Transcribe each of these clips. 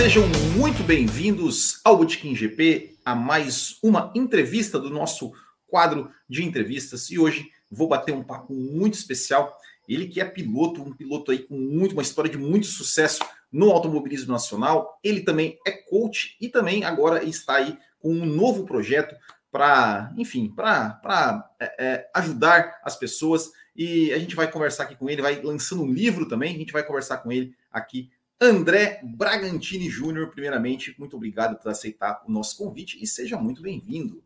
Sejam muito bem-vindos ao Botequim GP, a mais uma entrevista do nosso quadro de entrevistas. E hoje vou bater um papo muito especial. Ele que é piloto, um piloto aí com muito, uma história de muito sucesso no automobilismo nacional. Ele também é coach e também agora está aí com um novo projeto para, enfim, para é, é, ajudar as pessoas. E a gente vai conversar aqui com ele, vai lançando um livro também. A gente vai conversar com ele aqui André Bragantini Júnior, primeiramente, muito obrigado por aceitar o nosso convite e seja muito bem-vindo.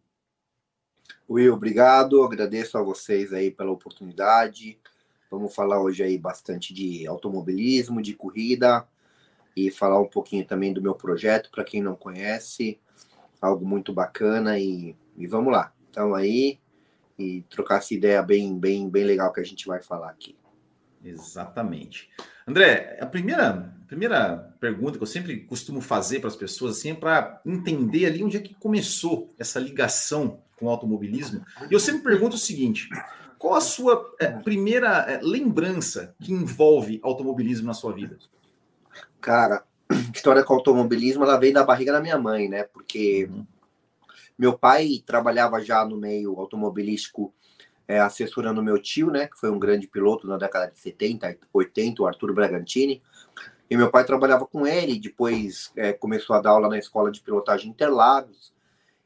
Will, obrigado, agradeço a vocês aí pela oportunidade. Vamos falar hoje aí bastante de automobilismo, de corrida e falar um pouquinho também do meu projeto, para quem não conhece, algo muito bacana e, e vamos lá. Então aí e trocar essa ideia bem, bem, bem legal que a gente vai falar aqui. Exatamente. André, a primeira, a primeira pergunta que eu sempre costumo fazer para as pessoas assim, é para entender ali onde é que começou essa ligação com o automobilismo. E eu sempre pergunto o seguinte: qual a sua é, primeira é, lembrança que envolve automobilismo na sua vida? Cara, história com automobilismo ela veio da barriga da minha mãe, né? Porque uhum. meu pai trabalhava já no meio automobilístico é, assessorando meu tio, né, que foi um grande piloto na década de 70, 80, o Arthur Bragantini. E meu pai trabalhava com ele, depois é, começou a dar aula na escola de pilotagem Interlagos.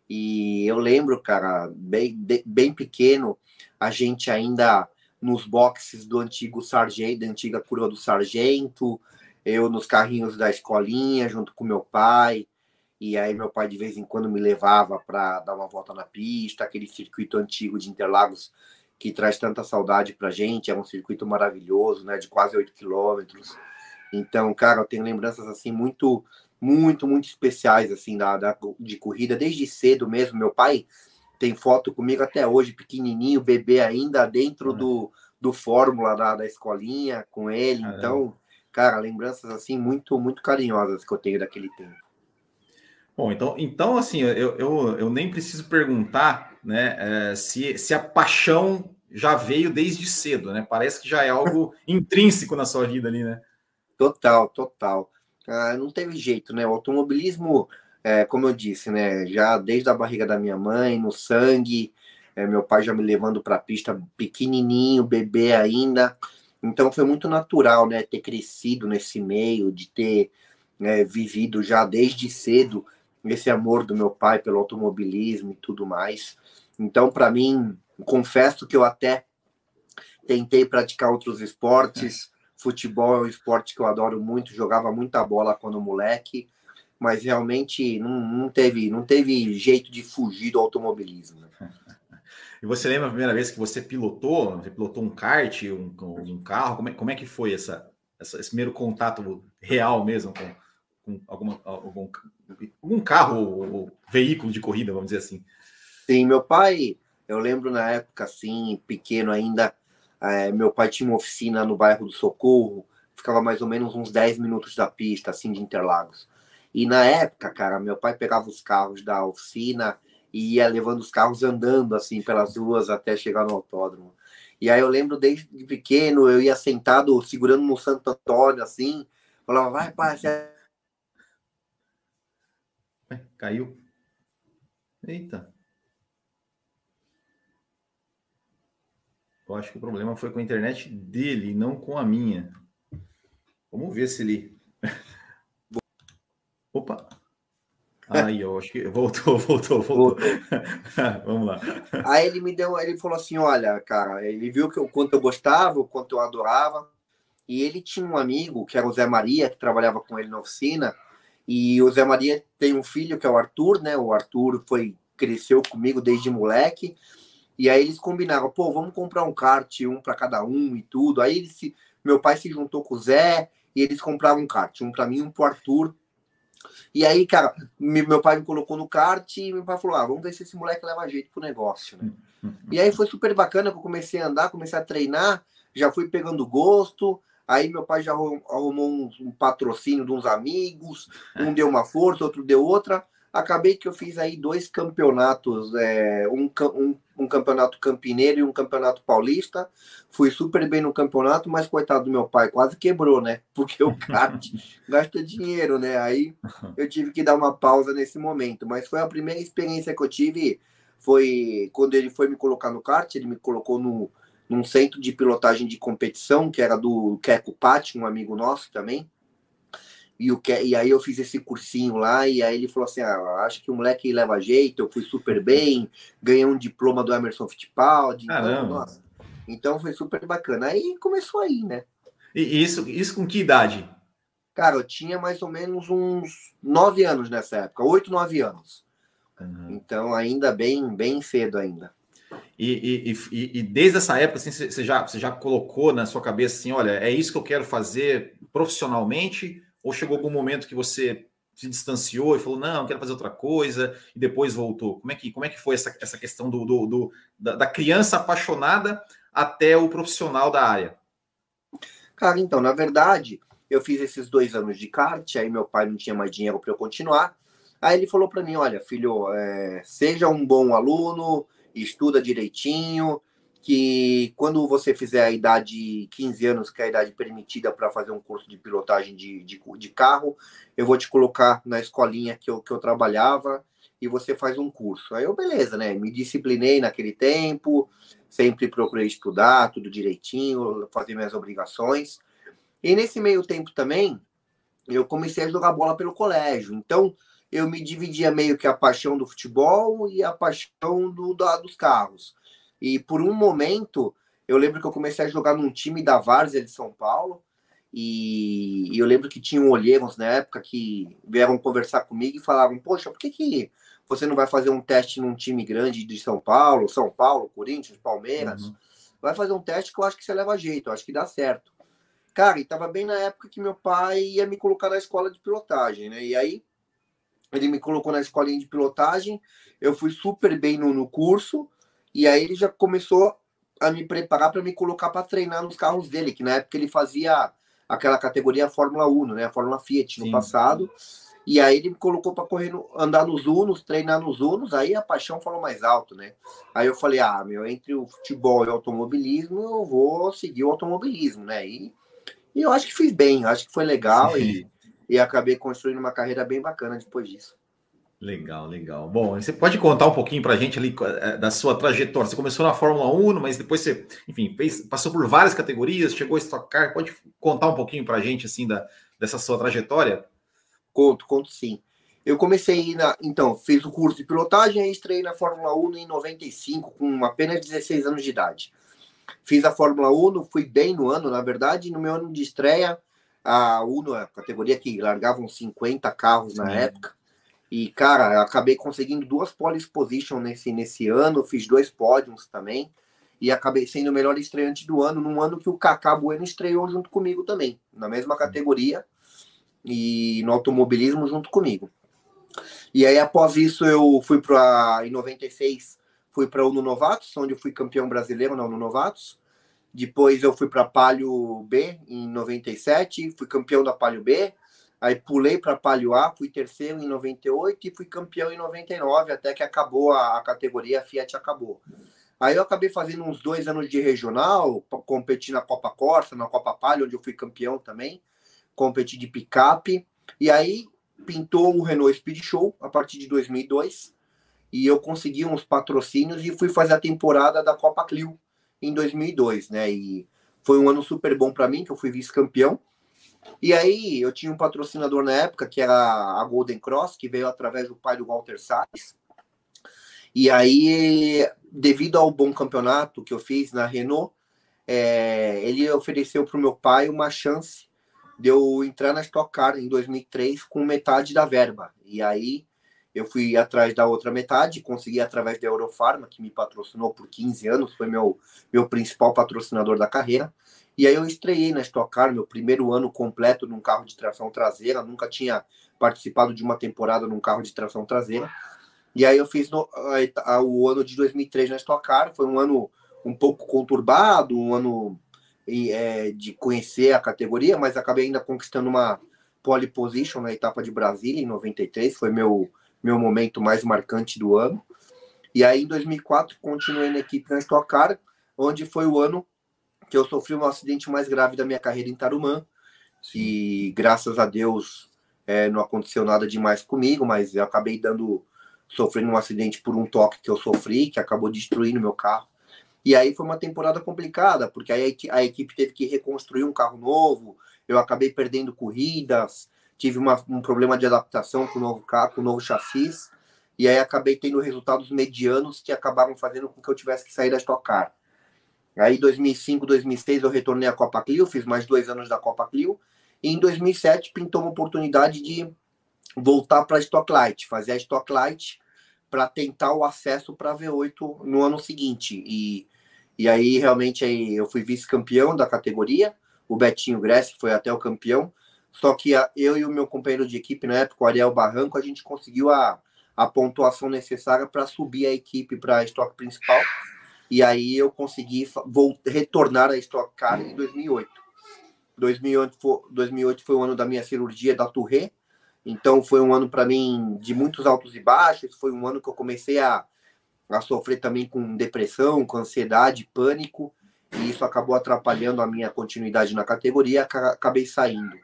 E eu lembro, cara, bem, bem pequeno, a gente ainda nos boxes do antigo sargento, da antiga curva do sargento, eu nos carrinhos da escolinha junto com meu pai. E aí meu pai de vez em quando me levava para dar uma volta na pista, aquele circuito antigo de Interlagos que traz tanta saudade para gente, é um circuito maravilhoso, né, de quase 8 quilômetros. Então, cara, eu tenho lembranças assim muito, muito, muito especiais assim da, da, de corrida desde cedo mesmo. Meu pai tem foto comigo até hoje, pequenininho, bebê ainda dentro do, do fórmula da, da escolinha com ele. Então, cara, lembranças assim muito, muito carinhosas que eu tenho daquele tempo. Bom, então, então assim, eu, eu, eu nem preciso perguntar né, é, se, se a paixão já veio desde cedo, né? Parece que já é algo intrínseco na sua vida ali, né? Total, total. Ah, não teve jeito, né? O automobilismo, é, como eu disse, né? Já desde a barriga da minha mãe, no sangue, é, meu pai já me levando para a pista pequenininho, bebê ainda. Então foi muito natural, né? Ter crescido nesse meio, de ter é, vivido já desde cedo esse amor do meu pai pelo automobilismo e tudo mais. Então, para mim, confesso que eu até tentei praticar outros esportes. É. Futebol é um esporte que eu adoro muito, jogava muita bola quando moleque, mas realmente não, não teve não teve jeito de fugir do automobilismo. E você lembra a primeira vez que você pilotou? Você pilotou um kart, um, um carro? Como é, como é que foi essa, essa, esse primeiro contato real mesmo com, com alguma, algum, algum carro ou, ou, veículo de corrida, vamos dizer assim. Sim, meu pai, eu lembro na época, assim, pequeno ainda, é, meu pai tinha uma oficina no bairro do Socorro, ficava mais ou menos uns 10 minutos da pista, assim, de Interlagos. E na época, cara, meu pai pegava os carros da oficina e ia levando os carros andando, assim, pelas ruas até chegar no autódromo. E aí eu lembro desde pequeno, eu ia sentado segurando no Santo Antônio, assim, falava, vai, pai, você Caiu. Eita. Eu acho que o problema foi com a internet dele, não com a minha. Vamos ver se ele. Opa! Aí, eu acho que voltou, voltou, voltou. Vamos lá. Aí ele me deu, ele falou assim: olha, cara, ele viu que o quanto eu gostava, o quanto eu adorava. E ele tinha um amigo, que era o Zé Maria, que trabalhava com ele na oficina, e o Zé Maria tem um filho que é o Arthur, né? O Arthur foi cresceu comigo desde moleque. E aí eles combinavam, pô, vamos comprar um kart, um para cada um e tudo. Aí eles se, meu pai se juntou com o Zé e eles compravam um kart, um para mim, um pro Arthur. E aí, cara, meu pai me colocou no kart e meu pai falou: ah, vamos ver se esse moleque leva jeito pro negócio, né? E aí foi super bacana que eu comecei a andar, comecei a treinar, já fui pegando gosto. Aí meu pai já arrumou um, um patrocínio de uns amigos, um deu uma força, outro deu outra. Acabei que eu fiz aí dois campeonatos, é, um, um, um, campeonato campineiro e um campeonato paulista. Fui super bem no campeonato, mas coitado do meu pai, quase quebrou, né? Porque o kart gasta dinheiro, né? Aí eu tive que dar uma pausa nesse momento. Mas foi a primeira experiência que eu tive, foi quando ele foi me colocar no kart, ele me colocou no, num centro de pilotagem de competição, que era do Keco Patti, um amigo nosso também. E, o que, e aí eu fiz esse cursinho lá, e aí ele falou assim: ah, acho que o moleque leva jeito, eu fui super bem, ganhei um diploma do Emerson Fittipaldi. Então, nossa, então foi super bacana. Aí começou aí, né? E isso, isso com que idade? Cara, eu tinha mais ou menos uns nove anos nessa época, oito, nove anos. Uhum. Então, ainda bem, bem cedo ainda. E, e, e, e, desde essa época, assim, você, já, você já colocou na sua cabeça assim, olha, é isso que eu quero fazer profissionalmente? Ou chegou algum momento que você se distanciou e falou, não, quero fazer outra coisa, e depois voltou? Como é que, como é que foi essa, essa questão do, do, do da, da, criança apaixonada até o profissional da área? Cara, então, na verdade, eu fiz esses dois anos de kart, aí meu pai não tinha mais dinheiro para eu continuar. Aí ele falou para mim, olha, filho, é, seja um bom aluno, estuda direitinho, que quando você fizer a idade 15 anos, que é a idade permitida para fazer um curso de pilotagem de, de, de, carro, eu vou te colocar na escolinha que eu, que eu trabalhava e você faz um curso. Aí eu, beleza, né? Me disciplinei naquele tempo, sempre procurei estudar tudo direitinho, fazer minhas obrigações. E nesse meio tempo também, eu comecei a jogar bola pelo colégio. Então, eu me dividia meio que a paixão do futebol e a paixão do, da, dos carros. E por um momento, eu lembro que eu comecei a jogar num time da Várzea de São Paulo. E, e eu lembro que tinham olheiros na época que vieram conversar comigo e falavam: Poxa, por que, que você não vai fazer um teste num time grande de São Paulo, São Paulo, Corinthians, Palmeiras? Uhum. Vai fazer um teste que eu acho que você leva jeito, eu acho que dá certo. Cara, e tava bem na época que meu pai ia me colocar na escola de pilotagem, né? E aí ele me colocou na escolinha de pilotagem, eu fui super bem no, no curso, e aí ele já começou a me preparar para me colocar para treinar nos carros dele, que na época ele fazia aquela categoria Fórmula 1, né? A Fórmula Fiat no Sim. passado. E aí ele me colocou para correr, no, andar nos Unos, treinar nos Unos, aí a paixão falou mais alto, né? Aí eu falei, ah, meu, entre o futebol e o automobilismo, eu vou seguir o automobilismo, né? E, e eu acho que fiz bem, acho que foi legal e, e acabei construindo uma carreira bem bacana depois disso. Legal, legal. Bom, você pode contar um pouquinho para a gente ali eh, da sua trajetória? Você começou na Fórmula 1, mas depois você, enfim, fez, passou por várias categorias, chegou a Stock Car. Pode contar um pouquinho para a gente, assim, da, dessa sua trajetória? Conto, conto sim. Eu comecei na. Então, fiz o curso de pilotagem e estreiei na Fórmula 1 em 95, com apenas 16 anos de idade. Fiz a Fórmula 1, fui bem no ano, na verdade, no meu ano de estreia, a Uno, a categoria que largavam 50 carros na época, e, cara, acabei conseguindo duas pole position nesse, nesse ano, fiz dois pódios também. E acabei sendo o melhor estreante do ano, num ano que o Kaká Bueno estreou junto comigo também, na mesma categoria e no automobilismo junto comigo. E aí, após isso, eu fui para. Em 96, fui para Uno Novatos, onde eu fui campeão brasileiro na Uno Novatos. Depois, eu fui para Palio B em 97, fui campeão da Palio B. Aí pulei para Palio A, fui terceiro em 98 e fui campeão em 99, até que acabou a, a categoria, a Fiat acabou. Aí eu acabei fazendo uns dois anos de regional, competi na Copa Corsa, na Copa Palio, onde eu fui campeão também, competi de picape, e aí pintou o Renault Speed Show a partir de 2002, e eu consegui uns patrocínios e fui fazer a temporada da Copa Clio em 2002, né? E foi um ano super bom para mim, que eu fui vice-campeão, e aí eu tinha um patrocinador na época, que era a Golden Cross, que veio através do pai do Walter Salles. E aí, devido ao bom campeonato que eu fiz na Renault, é, ele ofereceu para o meu pai uma chance de eu entrar na Stock Car em 2003 com metade da verba. E aí eu fui atrás da outra metade, consegui através da Eurofarma, que me patrocinou por 15 anos, foi meu, meu principal patrocinador da carreira. E aí eu estreiei na Stock Car, meu primeiro ano completo num carro de tração traseira, nunca tinha participado de uma temporada num carro de tração traseira. E aí eu fiz no, a, a, o ano de 2003 na Stock Car, foi um ano um pouco conturbado, um ano é, de conhecer a categoria, mas acabei ainda conquistando uma pole position na etapa de Brasília em 93, foi meu meu momento mais marcante do ano. E aí, em 2004, continuei na equipe na Stock Car, onde foi o ano que eu sofri um acidente mais grave da minha carreira em Tarumã, que graças a Deus é, não aconteceu nada demais comigo, mas eu acabei dando sofrendo um acidente por um toque que eu sofri, que acabou destruindo meu carro. E aí foi uma temporada complicada, porque aí a equipe teve que reconstruir um carro novo, eu acabei perdendo corridas, tive uma, um problema de adaptação com o novo carro, com o novo chassi, e aí acabei tendo resultados medianos que acabaram fazendo com que eu tivesse que sair da Stock Car. Aí, 2005, 2006, eu retornei à Copa Clio, fiz mais dois anos da Copa Clio. E em 2007, pintou uma oportunidade de voltar para a Stock Light, fazer a Stock Light para tentar o acesso para a V8 no ano seguinte. E, e aí, realmente, aí, eu fui vice-campeão da categoria. O Betinho Gressi foi até o campeão. Só que a, eu e o meu companheiro de equipe na época, o Ariel Barranco, a gente conseguiu a, a pontuação necessária para subir a equipe para a estoque principal. E aí eu consegui vou retornar à Stock Car em 2008. 2008 foi, 2008 foi o ano da minha cirurgia da Touré. Então foi um ano para mim de muitos altos e baixos. Foi um ano que eu comecei a, a sofrer também com depressão, com ansiedade, pânico. E isso acabou atrapalhando a minha continuidade na categoria. Acabei saindo.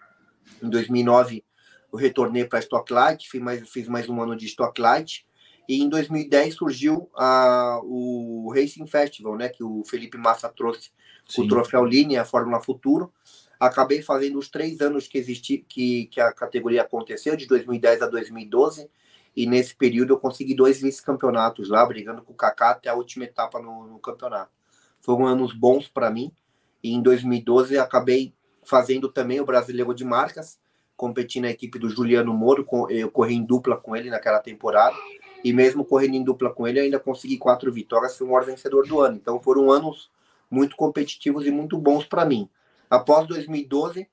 Em 2009 eu retornei para a Stock Light, fiz mais, fiz mais um ano de Stock Light e em 2010 surgiu a, o Racing Festival, né, que o Felipe Massa trouxe Sim. o troféu Linha, a Fórmula Futuro. Acabei fazendo os três anos que existi, que, que a categoria aconteceu, de 2010 a 2012. E nesse período eu consegui dois vice-campeonatos lá, brigando com o Kaká até a última etapa no, no campeonato. Foram anos bons para mim. E em 2012 acabei fazendo também o Brasileiro de Marcas, competindo na equipe do Juliano Moro, eu corri em dupla com ele naquela temporada e mesmo correndo em dupla com ele, ainda consegui quatro vitórias, fui o maior vencedor do ano. Então foram anos muito competitivos e muito bons para mim. Após 2012,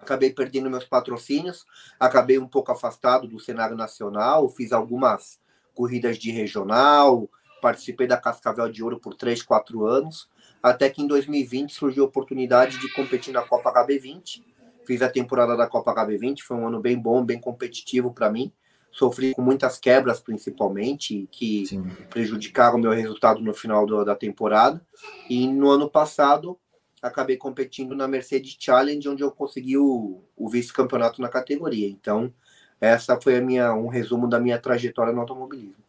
acabei perdendo meus patrocínios, acabei um pouco afastado do cenário nacional, fiz algumas corridas de regional, participei da Cascavel de Ouro por 3, 4 anos, até que em 2020 surgiu a oportunidade de competir na Copa HB20. Fiz a temporada da Copa HB20, foi um ano bem bom, bem competitivo para mim sofri com muitas quebras, principalmente, que Sim. prejudicaram o meu resultado no final do, da temporada. E no ano passado, acabei competindo na Mercedes Challenge, onde eu consegui o, o vice-campeonato na categoria. Então, essa foi a minha, um resumo da minha trajetória no automobilismo.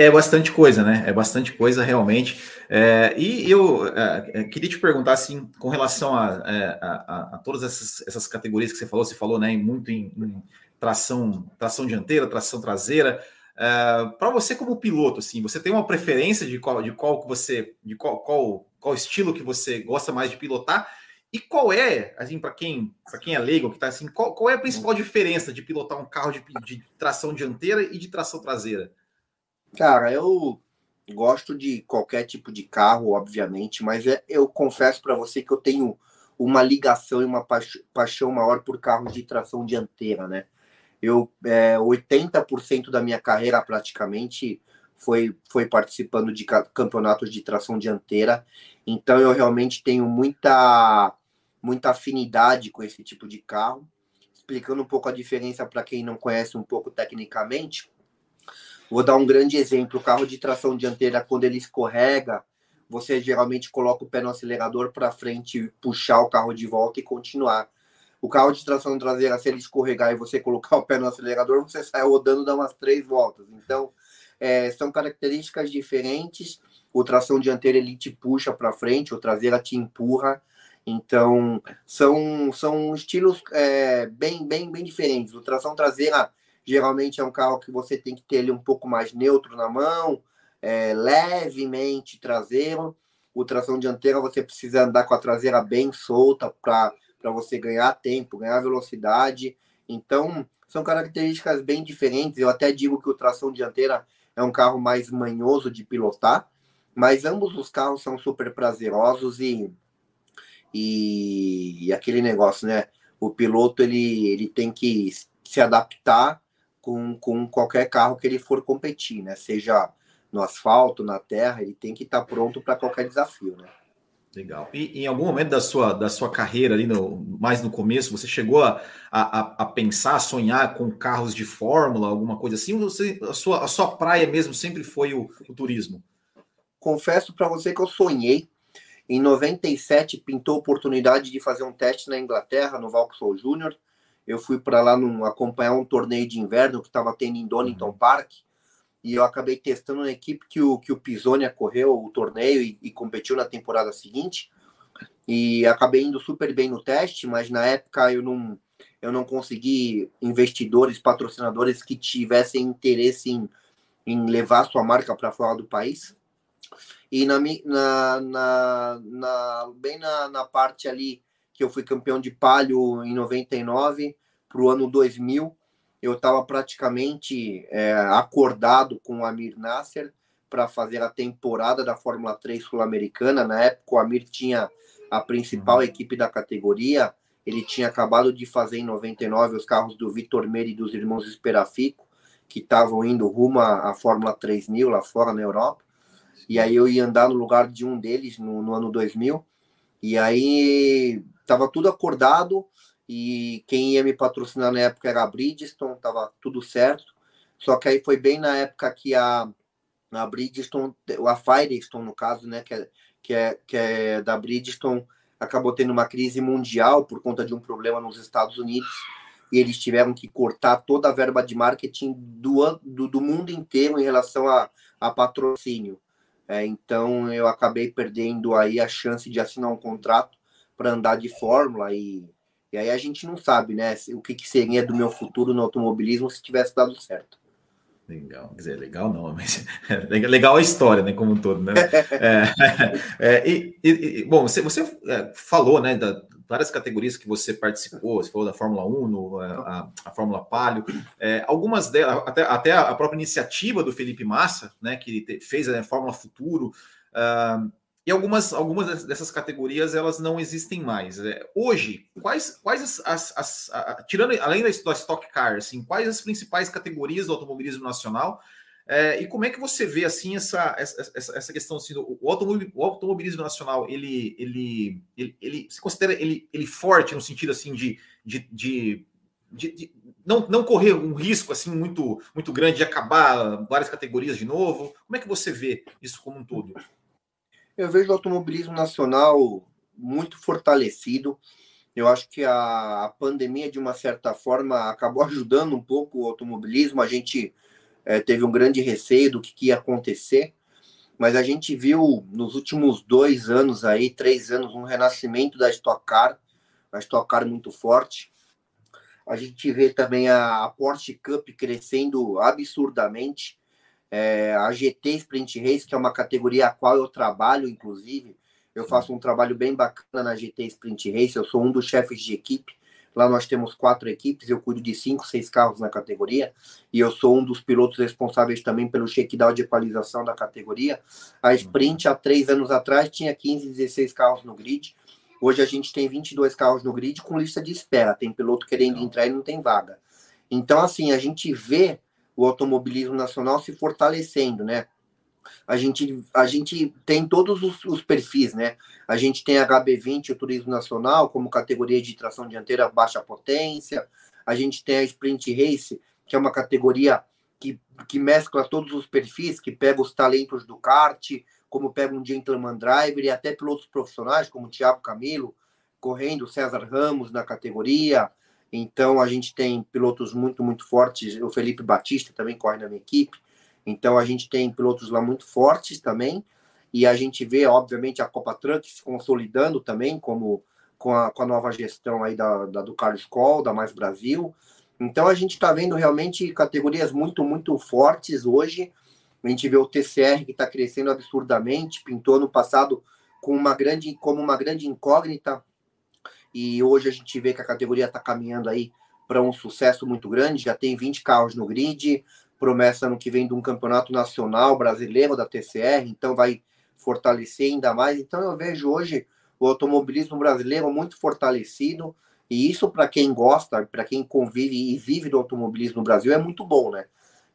É bastante coisa, né? É bastante coisa realmente. É, e eu é, é queria te perguntar assim, com relação a, é, a, a, a todas essas, essas, categorias que você falou, você falou, né? Muito em, em tração, tração dianteira, tração traseira. É, para você como piloto, assim, você tem uma preferência de qual, de qual que você, de qual, qual, qual estilo que você gosta mais de pilotar? E qual é, assim, para quem, quem é leigo, que tá assim, qual, qual é a principal diferença de pilotar um carro de, de tração dianteira e de tração traseira? Cara, eu gosto de qualquer tipo de carro, obviamente, mas é, eu confesso para você que eu tenho uma ligação e uma paixão maior por carros de tração dianteira, né? Eu, é, 80% da minha carreira praticamente foi, foi participando de campeonatos de tração dianteira, então eu realmente tenho muita, muita afinidade com esse tipo de carro. Explicando um pouco a diferença para quem não conhece um pouco tecnicamente, vou dar um grande exemplo: o carro de tração dianteira, quando ele escorrega, você geralmente coloca o pé no acelerador para frente, puxar o carro de volta e continuar. O carro de tração traseira, se ele escorregar e você colocar o pé no acelerador, você sai rodando, dá umas três voltas. Então, é, são características diferentes. O tração dianteira ele te puxa para frente, o traseira te empurra. Então, são, são estilos é, bem, bem, bem diferentes. O tração traseira geralmente é um carro que você tem que ter ele um pouco mais neutro na mão, é, levemente traseiro. O tração dianteira você precisa andar com a traseira bem solta para você ganhar tempo, ganhar velocidade. Então, são características bem diferentes. Eu até digo que o tração dianteira é um carro mais manhoso de pilotar, mas ambos os carros são super prazerosos e, e, e aquele negócio, né? O piloto ele, ele tem que se adaptar com, com qualquer carro que ele for competir, né? Seja no asfalto, na terra, ele tem que estar pronto para qualquer desafio, né? Legal. E em algum momento da sua, da sua carreira, ali no, mais no começo, você chegou a, a, a pensar, a sonhar com carros de fórmula, alguma coisa assim? Você, a, sua, a sua praia mesmo sempre foi o, o turismo? Confesso para você que eu sonhei. Em 97, pintou a oportunidade de fazer um teste na Inglaterra, no Vauxhall Júnior. Eu fui para lá num, acompanhar um torneio de inverno que estava tendo em Donington uhum. Park e eu acabei testando uma equipe que o, que o Pisonia correu o torneio e, e, competiu na temporada seguinte. E acabei indo super bem no teste, mas na época eu não, eu não consegui investidores, patrocinadores que tivessem interesse em, em levar sua marca para fora do país. E na, na, na, na bem na, na parte ali que eu fui campeão de palio em 99 para o ano 2000, eu estava praticamente é, acordado com o Amir Nasser para fazer a temporada da Fórmula 3 Sul-Americana. Na época, o Amir tinha a principal uhum. equipe da categoria. Ele tinha acabado de fazer em 99 os carros do Vitor Meire e dos irmãos Esperafico, que estavam indo rumo à, Fórmula 3000 lá fora na Europa. E aí eu ia andar no lugar de um deles no, no ano 2000. E aí estava tudo acordado e quem ia me patrocinar na época era a Bridgestone, estava tudo certo. Só que aí foi bem na época que a, a Bridgestone, a Firestone no caso, né, que é, que é, que é da Bridgestone, acabou tendo uma crise mundial por conta de um problema nos Estados Unidos e eles tiveram que cortar toda a verba de marketing do, do, do mundo inteiro em relação a, a patrocínio. É, então eu acabei perdendo aí a chance de assinar um contrato para andar de Fórmula e e aí a gente não sabe, né, o que, que seria do meu futuro no automobilismo se tivesse dado certo. Legal, quer dizer, legal não, mas legal a história, né, como um todo, né? é, é, e, e, bom, você, você é, falou, né, da várias categorias que você participou, você falou da Fórmula 1, no, a, a, Fórmula Palio, é, algumas delas, até, até a própria iniciativa do Felipe Massa, né, que fez a Fórmula Futuro, uh, e algumas, algumas dessas categorias elas não existem mais. É, hoje, quais, quais as, as, as tirando além da, da Stock Car, assim, quais as principais categorias do automobilismo nacional? É, e como é que você vê assim essa, essa, essa questão assim, do, o, automobilismo, o automobilismo nacional ele, ele, ele, ele se considera ele, ele forte no sentido assim de, de, de, de, de não, não correr um risco assim muito muito grande de acabar várias categorias de novo? Como é que você vê isso como um todo? Eu vejo o automobilismo nacional muito fortalecido. Eu acho que a, pandemia, de uma certa forma, acabou ajudando um pouco o automobilismo. A gente é, teve um grande receio do que, que ia acontecer, mas a gente viu nos últimos dois anos aí, três anos, um renascimento da Stock Car, a Stock Car muito forte. A gente vê também a Porsche Cup crescendo absurdamente é, a GT Sprint Race, que é uma categoria a qual eu trabalho, inclusive. Eu faço um trabalho bem bacana na GT Sprint Race, eu sou um dos chefes de equipe. Lá nós temos quatro equipes, eu cuido de cinco, seis carros na categoria, e eu sou um dos pilotos responsáveis também pelo shakedown de equalização da categoria. A Sprint, há três anos atrás, tinha 15, 16 carros no grid. Hoje a gente tem 22 carros no grid com lista de espera. Tem piloto querendo entrar e não tem vaga. Então, assim, a gente vê o automobilismo nacional se fortalecendo, né? A gente, a gente tem todos os, os perfis, né? A gente tem a HB20, o Turismo Nacional, como categoria de tração dianteira baixa potência. A gente tem a Sprint Race, que é uma categoria que, que mescla todos os perfis, que pega os talentos do kart, como pega um gentleman driver e até pilotos profissionais, como Thiago Camilo, correndo, César Ramos na categoria, então a gente tem pilotos muito, muito fortes. O Felipe Batista também corre na minha equipe. Então a gente tem pilotos lá muito fortes também. E a gente vê, obviamente, a Copa Truck se consolidando também, como com a, com a nova gestão aí da, da do Carlos Coll, da Mais Brasil. Então a gente está vendo realmente categorias muito, muito fortes hoje. A gente vê o TCR que está crescendo absurdamente, pintou no passado com uma grande, como uma grande incógnita e hoje a gente vê que a categoria está caminhando aí para um sucesso muito grande, já tem 20 carros no grid, promessa no que vem de um campeonato nacional brasileiro da TCR, então vai fortalecer ainda mais. Então eu vejo hoje o automobilismo brasileiro muito fortalecido, e isso para quem gosta, para quem convive e vive do automobilismo no Brasil é muito bom, né?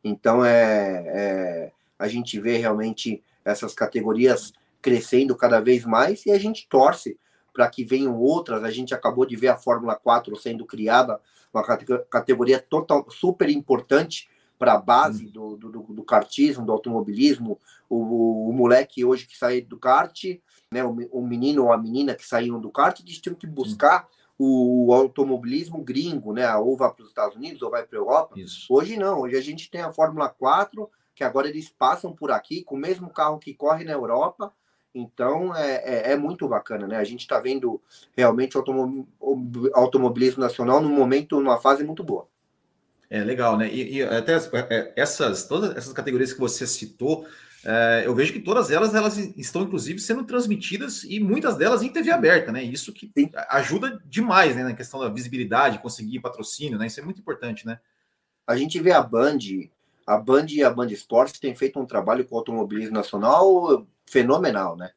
Então é, é a gente vê realmente essas categorias crescendo cada vez mais e a gente torce para que venham outras. A gente acabou de ver a Fórmula 4 sendo criada, uma categoria total, super importante para a base do, do, do, kartismo, do automobilismo. O, o, moleque hoje que sai do kart, né, o, o menino ou a menina que saíram do kart, eles tinham que buscar o automobilismo gringo, né? Ou vai para os Estados Unidos ou vai para a Europa. Isso. Hoje não, hoje a gente tem a Fórmula 4, que agora eles passam por aqui com o mesmo carro que corre na Europa então é, é, é, muito bacana, né? A gente está vendo realmente o automobilismo nacional num momento, numa fase muito boa. É legal, né? E, e até é, essas todas essas categorias que você citou, é, eu vejo que todas elas elas estão inclusive sendo transmitidas e muitas delas em TV aberta, né? Isso que Sim. ajuda demais, né? Na questão da visibilidade, conseguir patrocínio, né? Isso é muito importante, né? A gente vê a Band, a Band e a Band Esportes têm feito um trabalho com o automobilismo nacional fenomenal, né?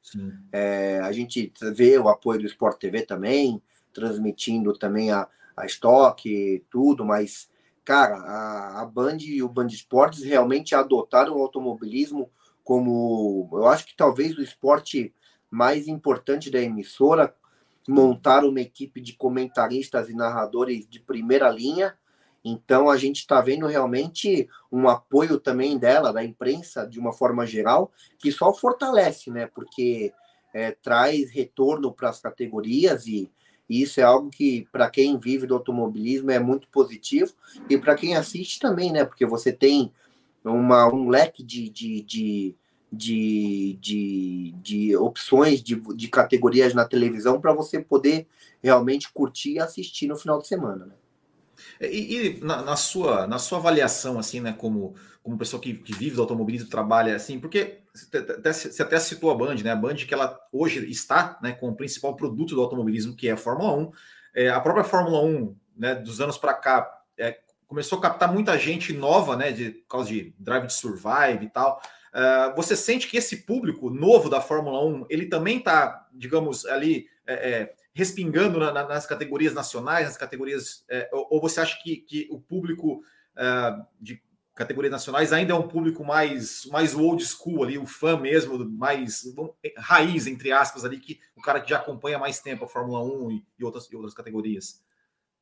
É, a gente vê o apoio do Sport TV também, transmitindo também a, a estoque, tudo, mas, cara, a, a Band e o Band Esportes realmente adotaram o automobilismo como, eu acho que talvez o esporte mais importante da emissora, montaram uma equipe de comentaristas e narradores de primeira linha, então a gente está vendo realmente um apoio também dela, da imprensa, de uma forma geral, que só fortalece, né? Porque é, traz retorno para as categorias e, e, isso é algo que, para quem vive do automobilismo, é muito positivo, e para quem assiste também, né? Porque você tem uma, um leque de, de, de de, de, de, opções de, de categorias na televisão para você poder realmente curtir e assistir no final de semana. Né? E, e na, na, sua, na sua avaliação, assim, né, como, como pessoa que, que vive do automobilismo, trabalha assim, porque você até citou a Band, né? A Band que ela hoje está né, com o principal produto do automobilismo, que é a Fórmula 1. É, a própria Fórmula 1, né, dos anos para cá, é, começou a captar muita gente nova, né, de por causa de Drive to Survive e tal. Uh, você sente que esse público novo da Fórmula 1, ele também está, digamos, ali é, é, respingando na, na, nas categorias nacionais, nas categorias. É, ou, ou, você acha que, que o público é, de categorias nacionais ainda é um público mais, mais old school ali, o fã mesmo, mais é, raiz, entre aspas, ali, que o cara que já acompanha mais tempo a Fórmula 1 e, e outras, e outras categorias?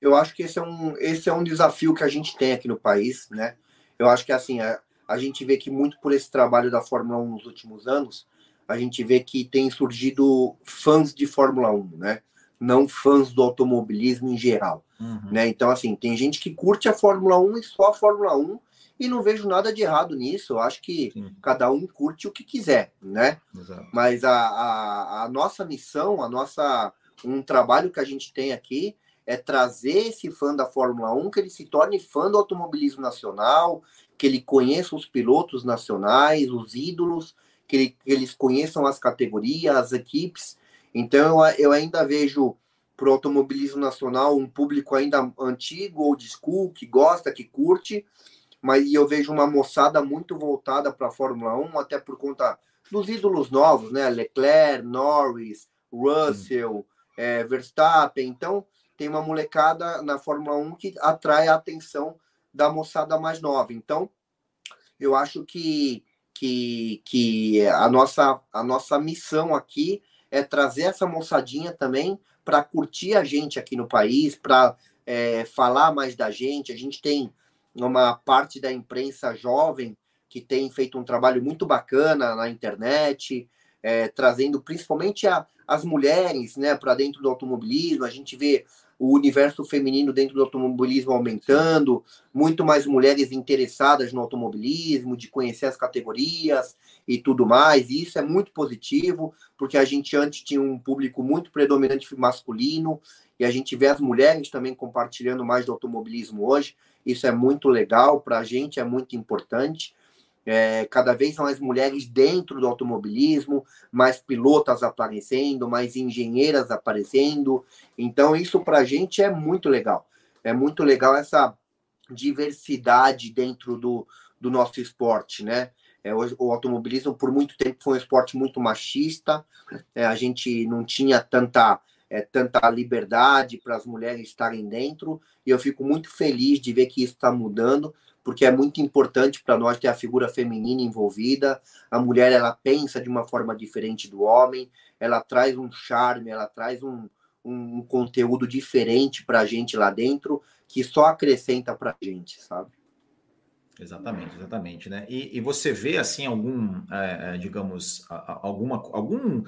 Eu acho que esse é, um, esse é um desafio que a gente tem aqui no país, né? Eu acho que assim, a, a gente vê que muito por esse trabalho da Fórmula 1 nos últimos anos, a gente vê que tem surgido fãs de Fórmula 1, né? Não fãs do automobilismo em geral. Uhum. Né? Então, assim, tem gente que curte a Fórmula 1 e só a Fórmula 1, e não vejo nada de errado nisso. Eu acho que Sim. cada um curte o que quiser, né? Exato. Mas a, a, a, nossa missão, a nossa um trabalho que a gente tem aqui é trazer esse fã da Fórmula 1, que ele se torne fã do automobilismo nacional, que ele conheça os pilotos nacionais, os ídolos, que, ele, que eles conheçam as categorias, as equipes, então, eu, eu ainda vejo para o automobilismo nacional um público ainda antigo, old school, que gosta, que curte, mas eu vejo uma moçada muito voltada para a Fórmula 1, até por conta dos ídolos novos, né? Leclerc, Norris, Russell, é, Verstappen. Então, tem uma molecada na Fórmula 1 que atrai a atenção da moçada mais nova. Então, eu acho que, que, que a, nossa, a nossa missão aqui é trazer essa moçadinha também para curtir a gente aqui no país, para é, falar mais da gente. A gente tem uma parte da imprensa jovem que tem feito um trabalho muito bacana na internet, é, trazendo principalmente a, as mulheres né, para dentro do automobilismo. A gente vê o universo feminino dentro do automobilismo aumentando, muito mais mulheres interessadas no automobilismo, de conhecer as categorias e tudo mais. E isso é muito positivo, porque a gente antes tinha um público muito predominante masculino e a gente vê as mulheres também compartilhando mais do automobilismo hoje. Isso é muito legal para a gente, é muito importante é, cada vez mais mulheres dentro do automobilismo, mais pilotas aparecendo, mais engenheiras aparecendo. Então, isso para a gente é muito legal. É muito legal essa diversidade dentro do, do nosso esporte, né? É, o, automobilismo, por muito tempo, foi um esporte muito machista. É, a gente não tinha tanta é, tanta liberdade para as mulheres estarem dentro, e eu fico muito feliz de ver que isso está mudando, porque é muito importante para nós ter a figura feminina envolvida. A mulher ela pensa de uma forma diferente do homem, ela traz um charme, ela traz um, um, conteúdo diferente para a gente lá dentro, que só acrescenta para a gente, sabe? Exatamente, exatamente, né? E, e você vê assim algum, é, digamos, alguma, algum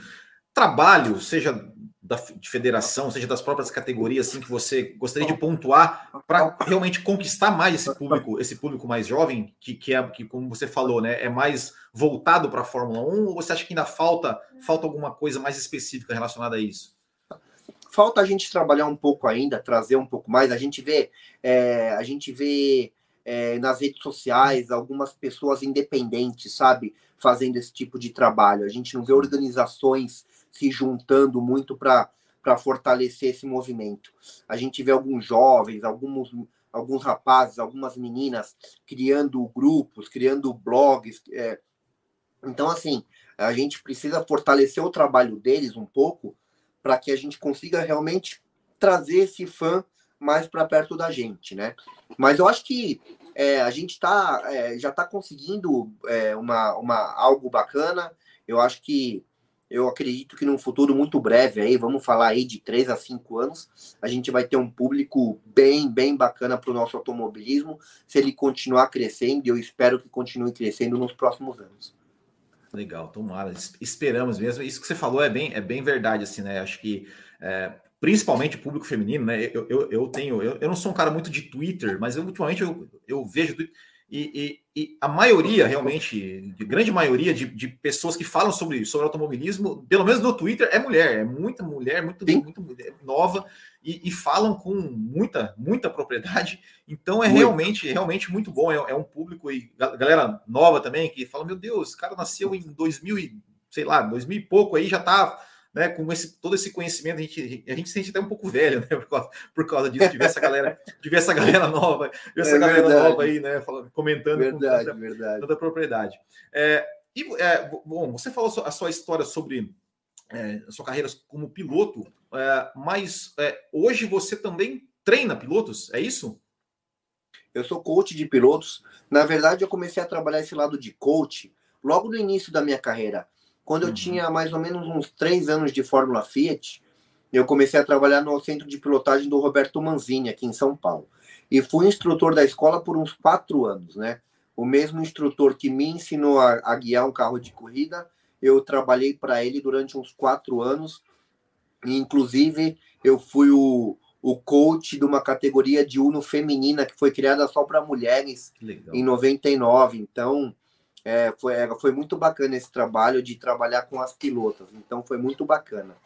trabalho, seja da de federação, seja das próprias categorias, assim que você gostaria de pontuar para realmente conquistar mais esse público, esse público mais jovem, que, que é que, como você falou, né, é mais voltado para a Fórmula 1, ou você acha que ainda falta falta alguma coisa mais específica relacionada a isso? Falta a gente trabalhar um pouco ainda, trazer um pouco mais. A gente vê, é, a gente vê é, nas redes sociais algumas pessoas independentes, sabe, fazendo esse tipo de trabalho. A gente não vê organizações se juntando muito para fortalecer esse movimento. A gente vê alguns jovens, alguns, alguns rapazes, algumas meninas criando grupos, criando blogs. É. Então, assim, a gente precisa fortalecer o trabalho deles um pouco para que a gente consiga realmente trazer esse fã mais para perto da gente, né? Mas eu acho que é, a gente tá, é, já está conseguindo é, uma, uma, algo bacana. Eu acho que eu acredito que num futuro muito breve aí, vamos falar aí de 3 a 5 anos, a gente vai ter um público bem, bem bacana para o nosso automobilismo, se ele continuar crescendo, eu espero que continue crescendo nos próximos anos. Legal, tomara. Esperamos mesmo. Isso que você falou é bem, é bem verdade, assim, né? Acho que é, principalmente público feminino, né? Eu, eu, eu tenho, eu, eu não sou um cara muito de Twitter, mas eu, ultimamente eu, eu vejo. E, e, e, a maioria, realmente, de grande maioria de, de, pessoas que falam sobre, sobre automobilismo, pelo menos no Twitter, é mulher, é muita mulher, muito, muito mulher, nova, e, e, falam com muita, muita propriedade. Então é muito. realmente, realmente muito bom. É, é, um público e galera nova também que fala: meu Deus, esse cara nasceu em 2000 e sei lá, 2000 e pouco aí já tá né, com esse, todo esse conhecimento, a gente, a gente se sente até um pouco velho, né, por causa, por causa disso, de ver essa galera, de ver essa galera nova, ver essa é galera verdade. nova aí, né, falando, comentando verdade, com tanta, verdade. tanta propriedade. É, e, é, bom, você falou a sua história sobre é, a sua carreira como piloto, é, mas hoje você também treina pilotos, é isso? Eu sou coach de pilotos. Na verdade, eu comecei a trabalhar esse lado de coach logo no início da minha carreira. Quando eu uhum. tinha mais ou menos uns três anos de Fórmula Fiat, eu comecei a trabalhar no centro de pilotagem do Roberto Manzini, aqui em São Paulo. E fui instrutor da escola por uns quatro anos, né? O mesmo instrutor que me ensinou a, a guiar um carro de corrida, eu trabalhei para ele durante uns quatro anos. E, inclusive, eu fui o, o coach de uma categoria de Uno feminina que foi criada só para mulheres Legal. em 99. Então, é, foi, é, foi muito bacana esse trabalho de trabalhar com as pilotas, então foi muito bacana.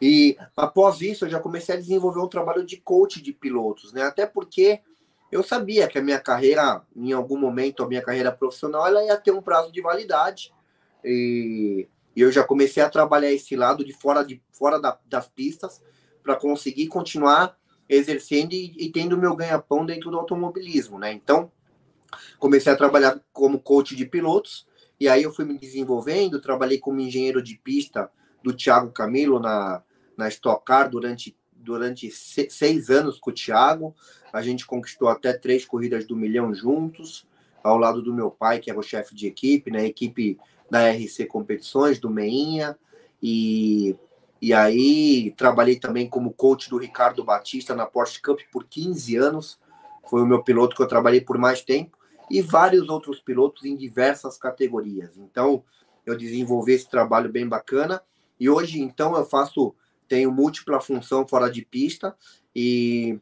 E após isso, eu já comecei a desenvolver um trabalho de coach de pilotos, né? Até porque eu sabia que a minha carreira, em algum momento, a minha carreira profissional, ela ia ter um prazo de validade. E, eu já comecei a trabalhar esse lado de fora, de, fora da, das pistas para conseguir continuar exercendo e, e tendo meu ganha-pão dentro do automobilismo, né? Então, comecei a trabalhar como coach de pilotos, e aí eu fui me desenvolvendo, trabalhei como engenheiro de pista do Thiago Camilo na, na Stock Car durante, durante seis anos com o Thiago. A gente conquistou até três corridas do milhão juntos, ao lado do meu pai, que era o chefe de equipe, né? Equipe da RC Competições, do Meinha. E, e aí trabalhei também como coach do Ricardo Batista na Porsche Cup por 15 anos. Foi o meu piloto que eu trabalhei por mais tempo e vários outros pilotos em diversas categorias. Então, eu desenvolvi esse trabalho bem bacana e hoje, então, eu faço, tenho múltipla função fora de pista e,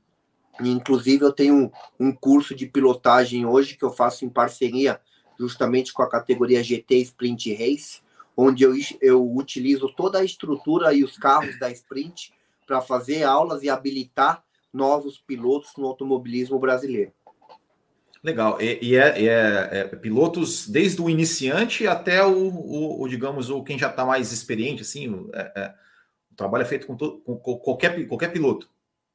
inclusive, eu tenho um curso de pilotagem hoje que eu faço em parceria justamente com a categoria GT Sprint Race, onde eu, eu utilizo toda a estrutura e os carros da Sprint para fazer aulas e habilitar novos pilotos no automobilismo brasileiro. Legal. E, e é, é, é, pilotos desde o iniciante até o, o, o digamos, o quem já está mais experiente, assim, o, é, é, o trabalho é feito com, todo, com, qualquer, qualquer piloto.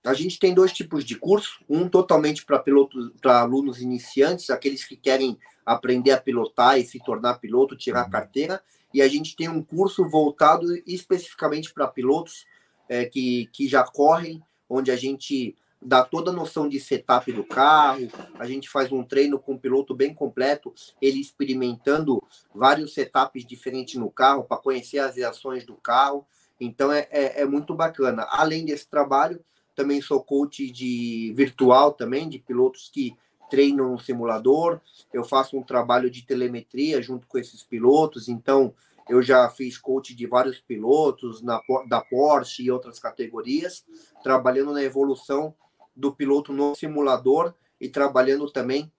A gente tem dois tipos de curso, um totalmente para pilotos, para alunos iniciantes, aqueles que querem aprender a pilotar e se tornar piloto, tirar uhum. a carteira, e a gente tem um curso voltado especificamente para pilotos é, que, que já correm, onde a gente dá toda a noção de setup do carro, a gente faz um treino com o piloto bem completo, ele experimentando vários setups diferentes no carro para conhecer as reações do carro. Então é, é, é, muito bacana. Além desse trabalho, também sou coach de virtual também, de pilotos que treinam no simulador. Eu faço um trabalho de telemetria junto com esses pilotos, então eu já fiz coach de vários pilotos na, da Porsche e outras categorias, trabalhando na evolução do piloto no simulador e trabalhando também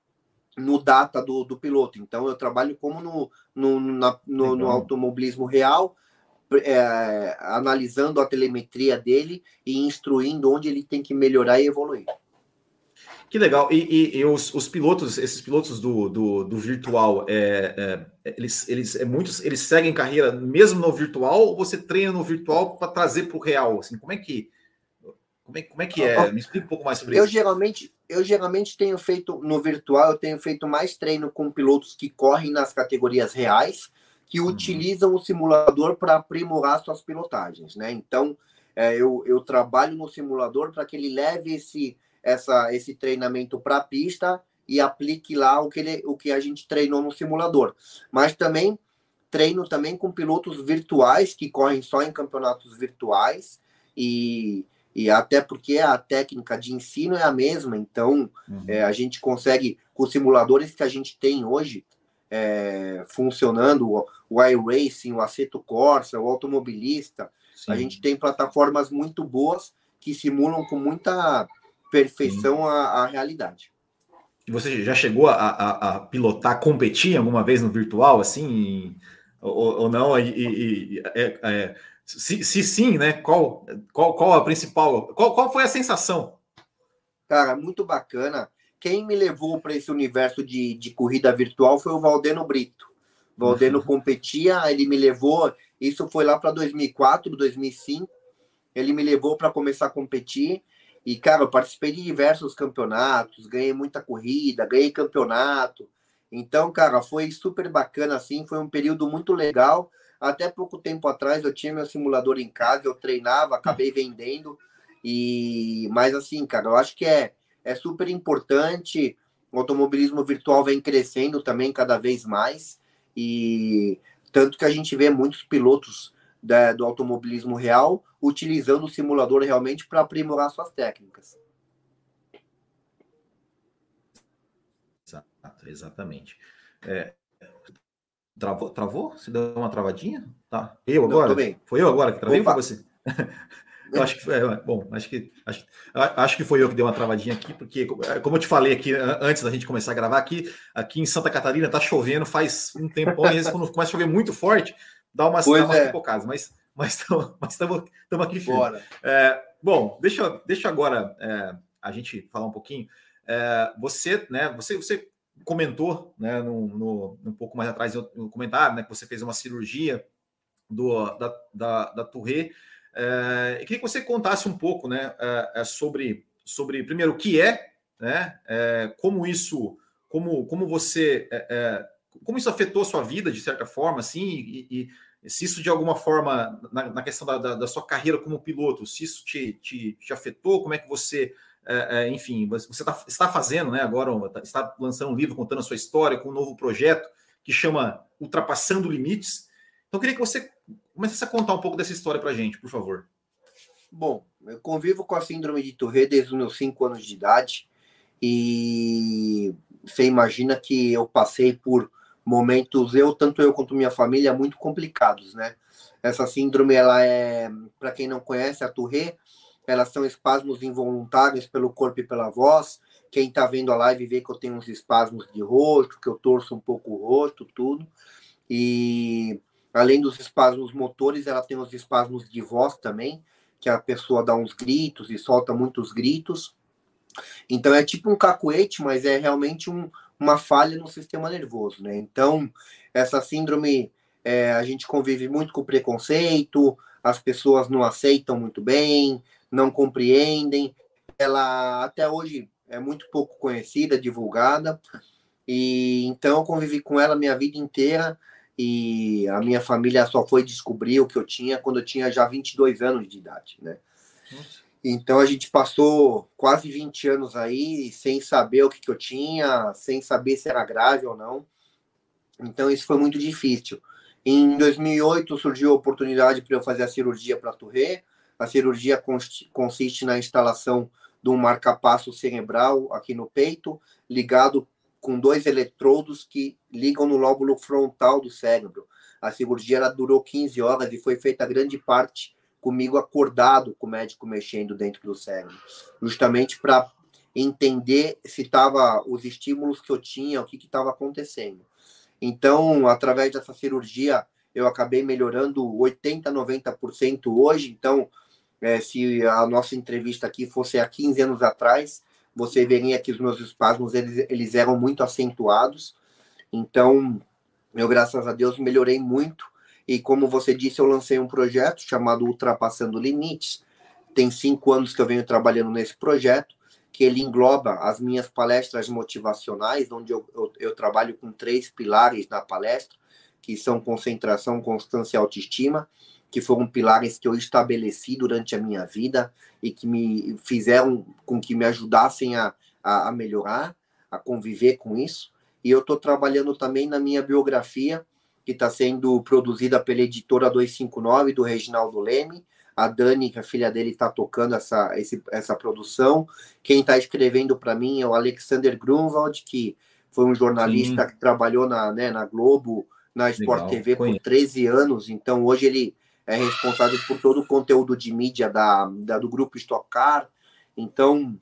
no data do, do piloto. Então, eu trabalho como no, no, na, no, no automobilismo real, é, analisando a telemetria dele e instruindo onde ele tem que melhorar e evoluir. Que legal. E, e, e os, os, pilotos, esses pilotos do, do, do virtual, é, é, eles, eles, é, muitos eles seguem carreira mesmo no virtual ou você treina no virtual para trazer para o real? Assim, como é que como é, como é que é? Me explica um pouco mais sobre eu isso. Geralmente, eu geralmente tenho feito no virtual, eu tenho feito mais treino com pilotos que correm nas categorias reais, que uhum. utilizam o simulador para aprimorar suas pilotagens, né? Então, é, eu, eu trabalho no simulador para que ele leve esse, essa, esse treinamento para a pista e aplique lá o que, ele, o que a gente treinou no simulador. Mas também treino também com pilotos virtuais que correm só em campeonatos virtuais e e até porque a técnica de ensino é a mesma, então uhum. é, a gente consegue, com os simuladores que a gente tem hoje, é, funcionando, o, o iRacing, o Aceto Corsa, o automobilista, Sim. a gente tem plataformas muito boas que simulam com muita perfeição a, a, realidade. E você já chegou a, a, a, pilotar, competir alguma vez no virtual, assim, ou, ou não? E, e, e é, é se, se sim, né? Qual, qual, qual a principal? Qual, qual foi a sensação? Cara, muito bacana. Quem me levou para esse universo de, de corrida virtual foi o Valdeno Brito. O Valdeno uhum. competia, ele me levou. Isso foi lá para 2004, 2005. Ele me levou para começar a competir. E, cara, eu participei de diversos campeonatos, ganhei muita corrida, ganhei campeonato. Então, cara, foi super bacana, assim. Foi um período muito legal até pouco tempo atrás eu tinha meu simulador em casa, eu treinava, acabei vendendo. E mas assim, cara, eu acho que é é super importante. O automobilismo virtual vem crescendo também cada vez mais e tanto que a gente vê muitos pilotos da, do automobilismo real utilizando o simulador realmente para aprimorar suas técnicas. Exato, exatamente. É, Travou? Travou? Você deu uma travadinha? Tá. Eu agora? Não, bem. Foi eu agora que travei ou foi você? eu acho que. É, bom, acho que, acho, acho que foi eu que dei uma travadinha aqui, porque, como eu te falei aqui antes da gente começar a gravar, aqui, aqui em Santa Catarina tá chovendo faz um tempão, e às vezes quando começa a chover muito forte, dá umas, pois dá umas é. pipocadas, mas mas estamos aqui firme. É, bom, deixa, deixa agora é, a gente falar um pouquinho. É, você, né, você, você comentou, né, no, no, um pouco mais atrás no comentário, né, que você fez uma cirurgia do, da, da, da Touré. É, queria que você contasse um pouco, né, é, é, sobre, sobre primeiro o que é, né, é, como isso, como, como você, é, é, como isso afetou a sua vida de certa forma, assim, e, e se isso de alguma forma na, na questão da, da, da, sua carreira como piloto, se isso te, te, te afetou, como é que você é, é, enfim, você tá, está fazendo, né? Agora tá, está lançando um livro contando a sua história com um novo projeto que chama Ultrapassando Limites. Então, eu queria que você começasse a contar um pouco dessa história para a gente, por favor. Bom, eu convivo com a síndrome de Tourette desde os meus cinco anos de idade e você imagina que eu passei por momentos, eu tanto eu quanto minha família, muito complicados, né? Essa síndrome, ela é, para quem não conhece, a Tourette elas são espasmos involuntários pelo corpo e pela voz. Quem está vendo a live vê que eu tenho uns espasmos de rosto, que eu torço um pouco o rosto, tudo. E além dos espasmos motores, ela tem os espasmos de voz também, que a pessoa dá uns gritos e solta muitos gritos. Então é tipo um cacuete, mas é realmente um, uma falha no sistema nervoso, né? Então essa síndrome é, a gente convive muito com preconceito, as pessoas não aceitam muito bem, não compreendem. Ela até hoje é muito pouco conhecida, divulgada, e então eu convivi com ela minha vida inteira e a minha família só foi descobrir o que eu tinha quando eu tinha já 22 anos de idade, né? Nossa. Então a gente passou quase 20 anos aí sem saber o que, que eu tinha, sem saber se era grave ou não. Então isso foi muito difícil. Em 2008 surgiu a oportunidade para eu fazer a cirurgia para a Touré. A cirurgia consiste na instalação de um marcapasso cerebral aqui no peito, ligado com dois eletrodos que ligam no lóbulo frontal do cérebro. A cirurgia ela durou 15 horas e foi feita grande parte comigo acordado, com o médico mexendo dentro do cérebro, justamente para entender se estava os estímulos que eu tinha, o que estava acontecendo. Então, através dessa cirurgia, eu acabei melhorando 80, 90% hoje. Então, é, se a nossa entrevista aqui fosse há 15 anos atrás, você veria que os meus espasmos eles, eles eram muito acentuados. Então, eu, graças a Deus, melhorei muito e como você disse, eu lancei um projeto chamado Ultrapassando Limites. Tem cinco anos que eu venho trabalhando nesse projeto, que ele engloba as minhas palestras motivacionais, onde eu, eu, eu trabalho com três pilares na palestra, que são concentração, constância e autoestima, que foram pilares que eu estabeleci durante a minha vida e que me fizeram com que me ajudassem a, a, a melhorar, a conviver com isso. E eu estou trabalhando também na minha biografia, que está sendo produzida pela editora 259 do Reginaldo Leme. A Dani, que a filha dele está tocando essa, esse, essa produção. Quem está escrevendo para mim é o Alexander Grunwald, que foi um jornalista Sim. que trabalhou na, né, na Globo, na Sport Legal. TV por 13 anos. Então, hoje ele é responsável por todo o conteúdo de mídia da, da do grupo Stock Car. Então,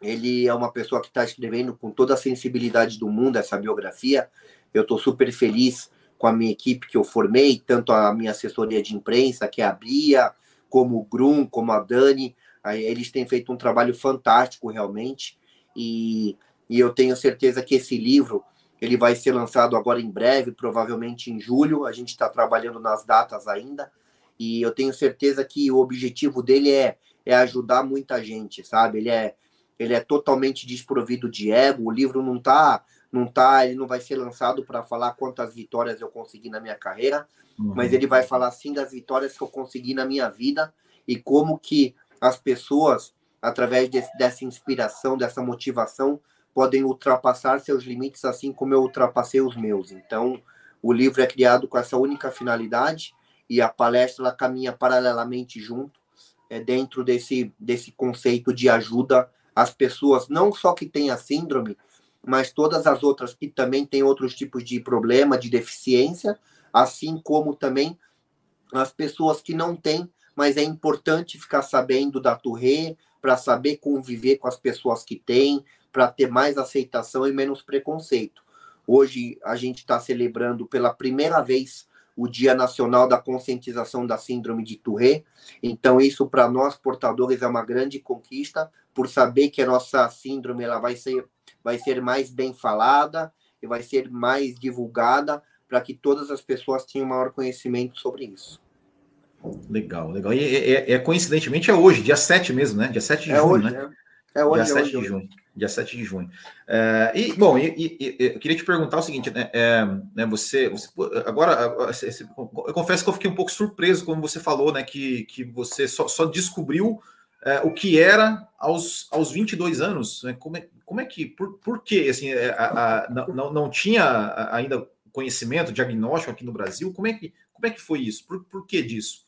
ele é uma pessoa que está escrevendo com toda a sensibilidade do mundo essa biografia. Eu estou super feliz com a minha equipe que eu formei, tanto a minha assessoria de imprensa, que é a Bia, como o Grum, como a Dani. Eles têm feito um trabalho fantástico, realmente. E, e eu tenho certeza que esse livro ele vai ser lançado agora em breve, provavelmente em julho. A gente está trabalhando nas datas ainda. E eu tenho certeza que o objetivo dele é, é ajudar muita gente, sabe? Ele é, ele é totalmente desprovido de ego. O livro não está não tá, ele não vai ser lançado para falar quantas vitórias eu consegui na minha carreira, uhum. mas ele vai falar sim das vitórias que eu consegui na minha vida e como que as pessoas, através desse, dessa inspiração, dessa motivação, podem ultrapassar seus limites assim como eu ultrapassei os meus. Então, o livro é criado com essa única finalidade e a palestra ela caminha paralelamente junto, é dentro desse desse conceito de ajuda às pessoas, não só que têm a síndrome, mas todas as outras que também têm outros tipos de problema, de deficiência, assim como também as pessoas que não têm, mas é importante ficar sabendo da Touré para saber conviver com as pessoas que têm, para ter mais aceitação e menos preconceito. Hoje a gente está celebrando pela primeira vez o Dia Nacional da Conscientização da Síndrome de Tourette. Então, isso para nós portadores é uma grande conquista, por saber que a nossa síndrome ela vai ser vai ser mais bem falada e vai ser mais divulgada para que todas as pessoas tenham maior conhecimento sobre isso. Legal, legal. E é, é, coincidentemente é hoje, dia 7 mesmo, né? Dia 7 de é junho, hoje, né? É, é hoje, dia 7 hoje, de junho. Dia 7 de junho. É, e, bom, e, e, eu queria te perguntar o seguinte, né? É, né você, você, agora, eu confesso que eu fiquei um pouco surpreso como você falou, né? Que, que você só, só descobriu é, o que era aos, aos 22 anos. Né? Como, é, como é que, por, por que assim, é, a, a, não, não tinha ainda conhecimento, diagnóstico aqui no Brasil? Como é que, como é que foi isso? Por, por que disso?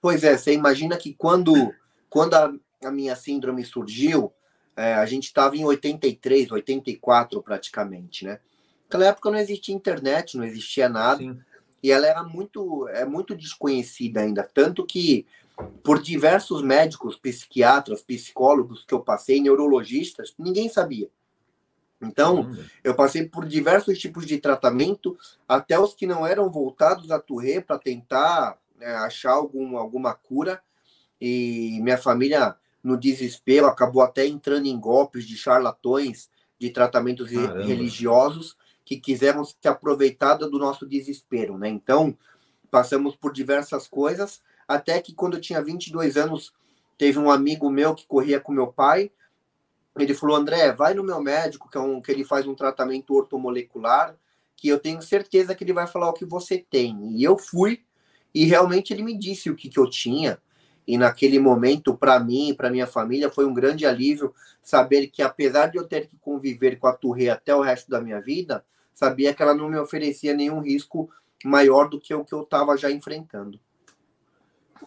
Pois é, você imagina que quando, quando a, a minha síndrome surgiu, é, a gente estava em 83, 84 praticamente, né? Naquela época não existia internet, não existia nada. Sim. E ela era muito, é muito desconhecida ainda. Tanto que por diversos médicos, psiquiatras, psicólogos que eu passei, neurologistas, ninguém sabia. Então, eu passei por diversos tipos de tratamento, até os que não eram voltados a Touré para tentar né, achar algum, alguma cura. E minha família, no desespero, acabou até entrando em golpes de charlatões de tratamentos Caramba. religiosos que quiseram se aproveitar do nosso desespero, né? Então, passamos por diversas coisas até que quando eu tinha 22 anos, teve um amigo meu que corria com meu pai. Ele falou: André, vai no meu médico, que, é um, que ele faz um tratamento ortomolecular, que eu tenho certeza que ele vai falar o que você tem. E eu fui, e realmente ele me disse o que, que eu tinha. E naquele momento, para mim e para minha família, foi um grande alívio saber que, apesar de eu ter que conviver com a Turre até o resto da minha vida, sabia que ela não me oferecia nenhum risco maior do que o que eu estava já enfrentando.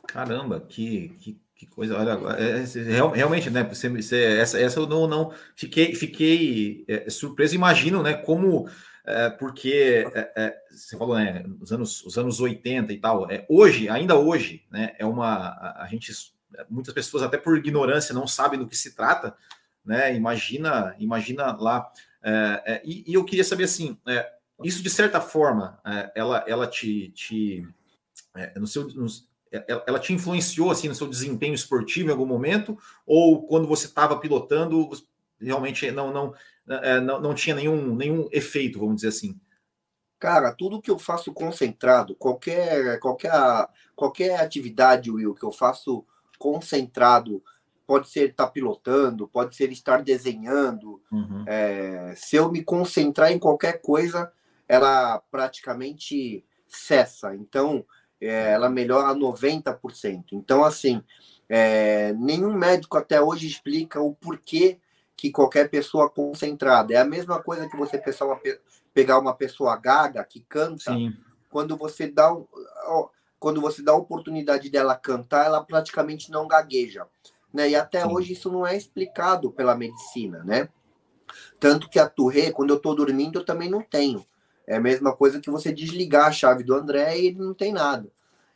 Caramba, que, que, que coisa. Olha, é, é, realmente, né? Você, você, essa, essa eu não, não fiquei, fiquei é, surpreso. Imagino, né? Como é, porque é, é, você falou, né, os anos, os anos 80 e tal, é, hoje, ainda hoje, né, é uma, a, a, gente, muitas pessoas até por ignorância não sabem do que se trata, né, imagina, imagina lá, é, é, e, e, eu queria saber, assim, é, isso de certa forma, ela, ela te, te no seu, no, ela te influenciou, assim, no seu desempenho esportivo em algum momento, ou quando você estava pilotando, realmente não, não, é, não, não tinha nenhum, nenhum efeito, vamos dizer assim? Cara, tudo que eu faço concentrado, qualquer, qualquer, qualquer atividade, Will, que eu faço concentrado, pode ser estar tá pilotando, pode ser estar desenhando. Uhum. É, se eu me concentrar em qualquer coisa, ela praticamente cessa. Então, é, ela melhora 90%. Então, assim, é, nenhum médico até hoje explica o porquê que qualquer pessoa concentrada. É a mesma coisa que você uma, pegar uma pessoa gaga que canta, Sim. quando você dá quando você dá a oportunidade dela cantar, ela praticamente não gagueja. Né? E até Sim. hoje isso não é explicado pela medicina, né? Tanto que a Touré, quando eu estou dormindo, eu também não tenho. É a mesma coisa que você desligar a chave do André e ele não tem nada.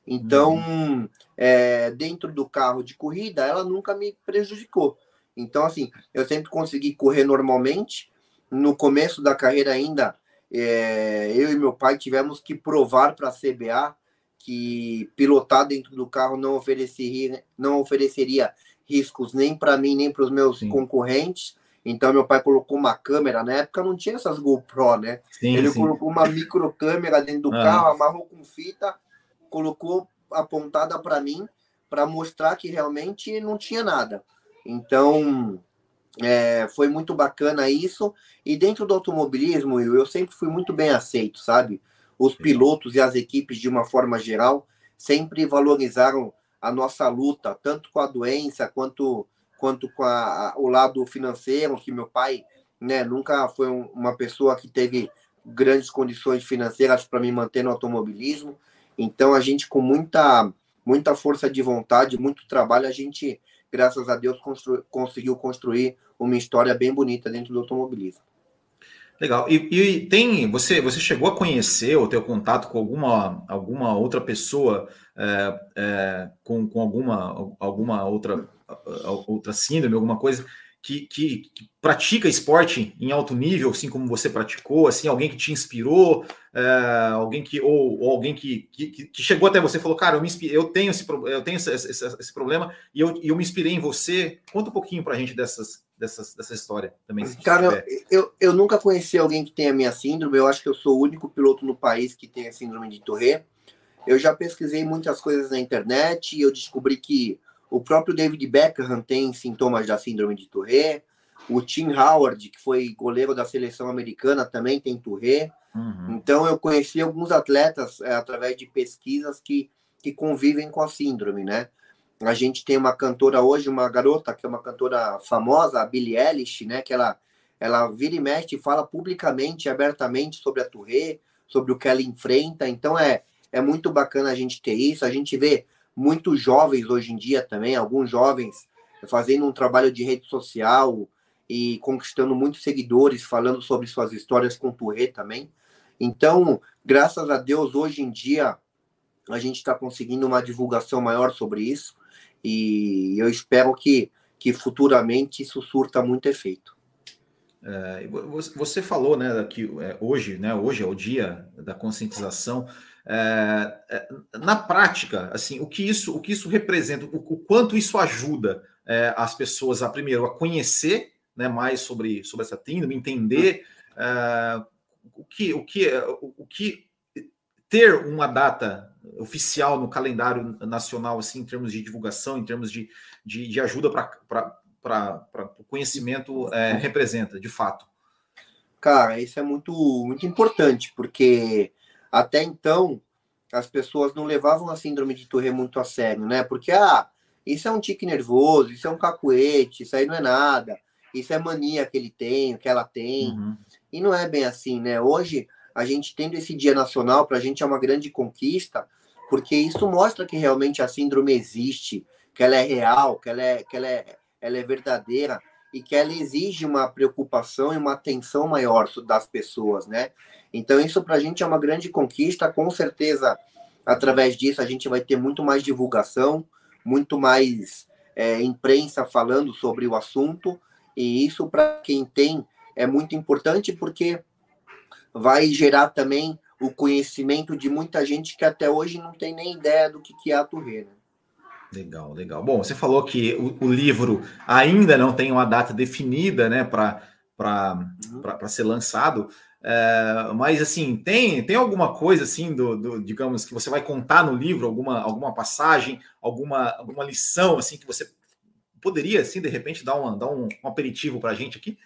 Então, uhum. é, dentro do carro de corrida, ela nunca me prejudicou. Então, assim, eu sempre consegui correr normalmente. No começo da carreira ainda, é, eu e meu pai tivemos que provar para a CBA que pilotar dentro do carro não ofereceria, não ofereceria riscos nem para mim, nem para os meus sim. concorrentes. Então, meu pai colocou uma câmera. Na época não tinha essas GoPro, né? Sim, Ele sim. colocou uma micro câmera dentro do ah. carro, amarrou com fita, colocou apontada para mim, para mostrar que realmente não tinha nada. Então, é, foi muito bacana isso. E dentro do automobilismo, eu sempre fui muito bem aceito, sabe? Os pilotos e as equipes, de uma forma geral, sempre valorizaram a nossa luta, tanto com a doença quanto, quanto com a, o lado financeiro, que meu pai né, nunca foi um, uma pessoa que teve grandes condições financeiras para me manter no automobilismo. Então, a gente, com muita, muita força de vontade, muito trabalho, a gente graças a Deus, constru conseguiu construir uma história bem bonita dentro do automobilismo. Legal. E, e, tem você você chegou a conhecer ou ter contato com alguma, alguma outra pessoa é, é, com, com alguma, alguma outra, outra síndrome, alguma coisa que, que, que, pratica esporte em alto nível, assim como você praticou, assim, alguém que te inspirou, é, alguém que ou, ou alguém que, que, que, chegou até você e falou, cara, eu, me inspirei, eu tenho esse eu tenho esse, esse, esse problema e eu, eu me inspirei em você. Conta um pouquinho para a gente dessas, dessas, dessa história também. Cara, eu, eu nunca conheci alguém que tenha a minha síndrome. Eu acho que eu sou o único piloto no país que tem a síndrome de Tourette. Eu já pesquisei muitas coisas na internet e eu descobri que o próprio David Beckham tem sintomas da síndrome de Tourette. O Tim Howard, que foi goleiro da seleção americana, também tem Tourette. Uhum. Então, eu conheci alguns atletas é, através de pesquisas que, que convivem com a síndrome, né? A gente tem uma cantora hoje, uma garota que é uma cantora famosa, a Billie Eilish, né? Que ela, ela vira e mexe e fala publicamente, abertamente sobre a Tourette, sobre o que ela enfrenta. Então, é, é muito bacana a gente ter isso. A gente vê muitos jovens hoje em dia também, alguns jovens fazendo um trabalho de rede social e conquistando muitos seguidores, falando sobre suas histórias com Tourette também. Então, graças a Deus, hoje em dia, a gente está conseguindo uma divulgação maior sobre isso e eu espero que, que futuramente isso surta muito efeito. É, você falou, né, que é, hoje, né, hoje é o dia da conscientização. É, é, na prática, assim, o que isso, o que isso representa, o, o quanto isso ajuda é, as pessoas a primeiro a conhecer né, mais sobre, sobre essa síndrome, entender o que, o que, o que ter uma data oficial no calendário nacional, assim, em termos de divulgação, em termos de, de, de ajuda para o conhecimento é, representa, de fato. Cara, isso é muito, muito importante, porque até então as pessoas não levavam a síndrome de Tourette muito a sério, né? Porque, ah, isso é um tique nervoso, isso é um cacuete, isso aí não é nada, isso é mania que ele tem, que ela tem. Uhum. E não é bem assim, né? Hoje, a gente tendo esse dia nacional, para a gente é uma grande conquista, porque isso mostra que realmente a síndrome existe, que ela é real, que ela é, que ela é, ela é verdadeira e que ela exige uma preocupação e uma atenção maior das pessoas, né? Então, isso para a gente é uma grande conquista. Com certeza, através disso, a gente vai ter muito mais divulgação, muito mais é, imprensa falando sobre o assunto. E isso, para quem tem, é muito importante, porque vai gerar também o conhecimento de muita gente que até hoje não tem nem ideia do que, que é a Touré. Né? Legal, legal. Bom, você falou que o, o livro ainda não tem uma data definida, né, para uhum. ser lançado. É, mas assim, tem, tem alguma coisa assim do, do, digamos que você vai contar no livro, alguma, alguma passagem, alguma, alguma lição assim que você poderia assim de repente dar, uma, dar um, um aperitivo para a gente aqui?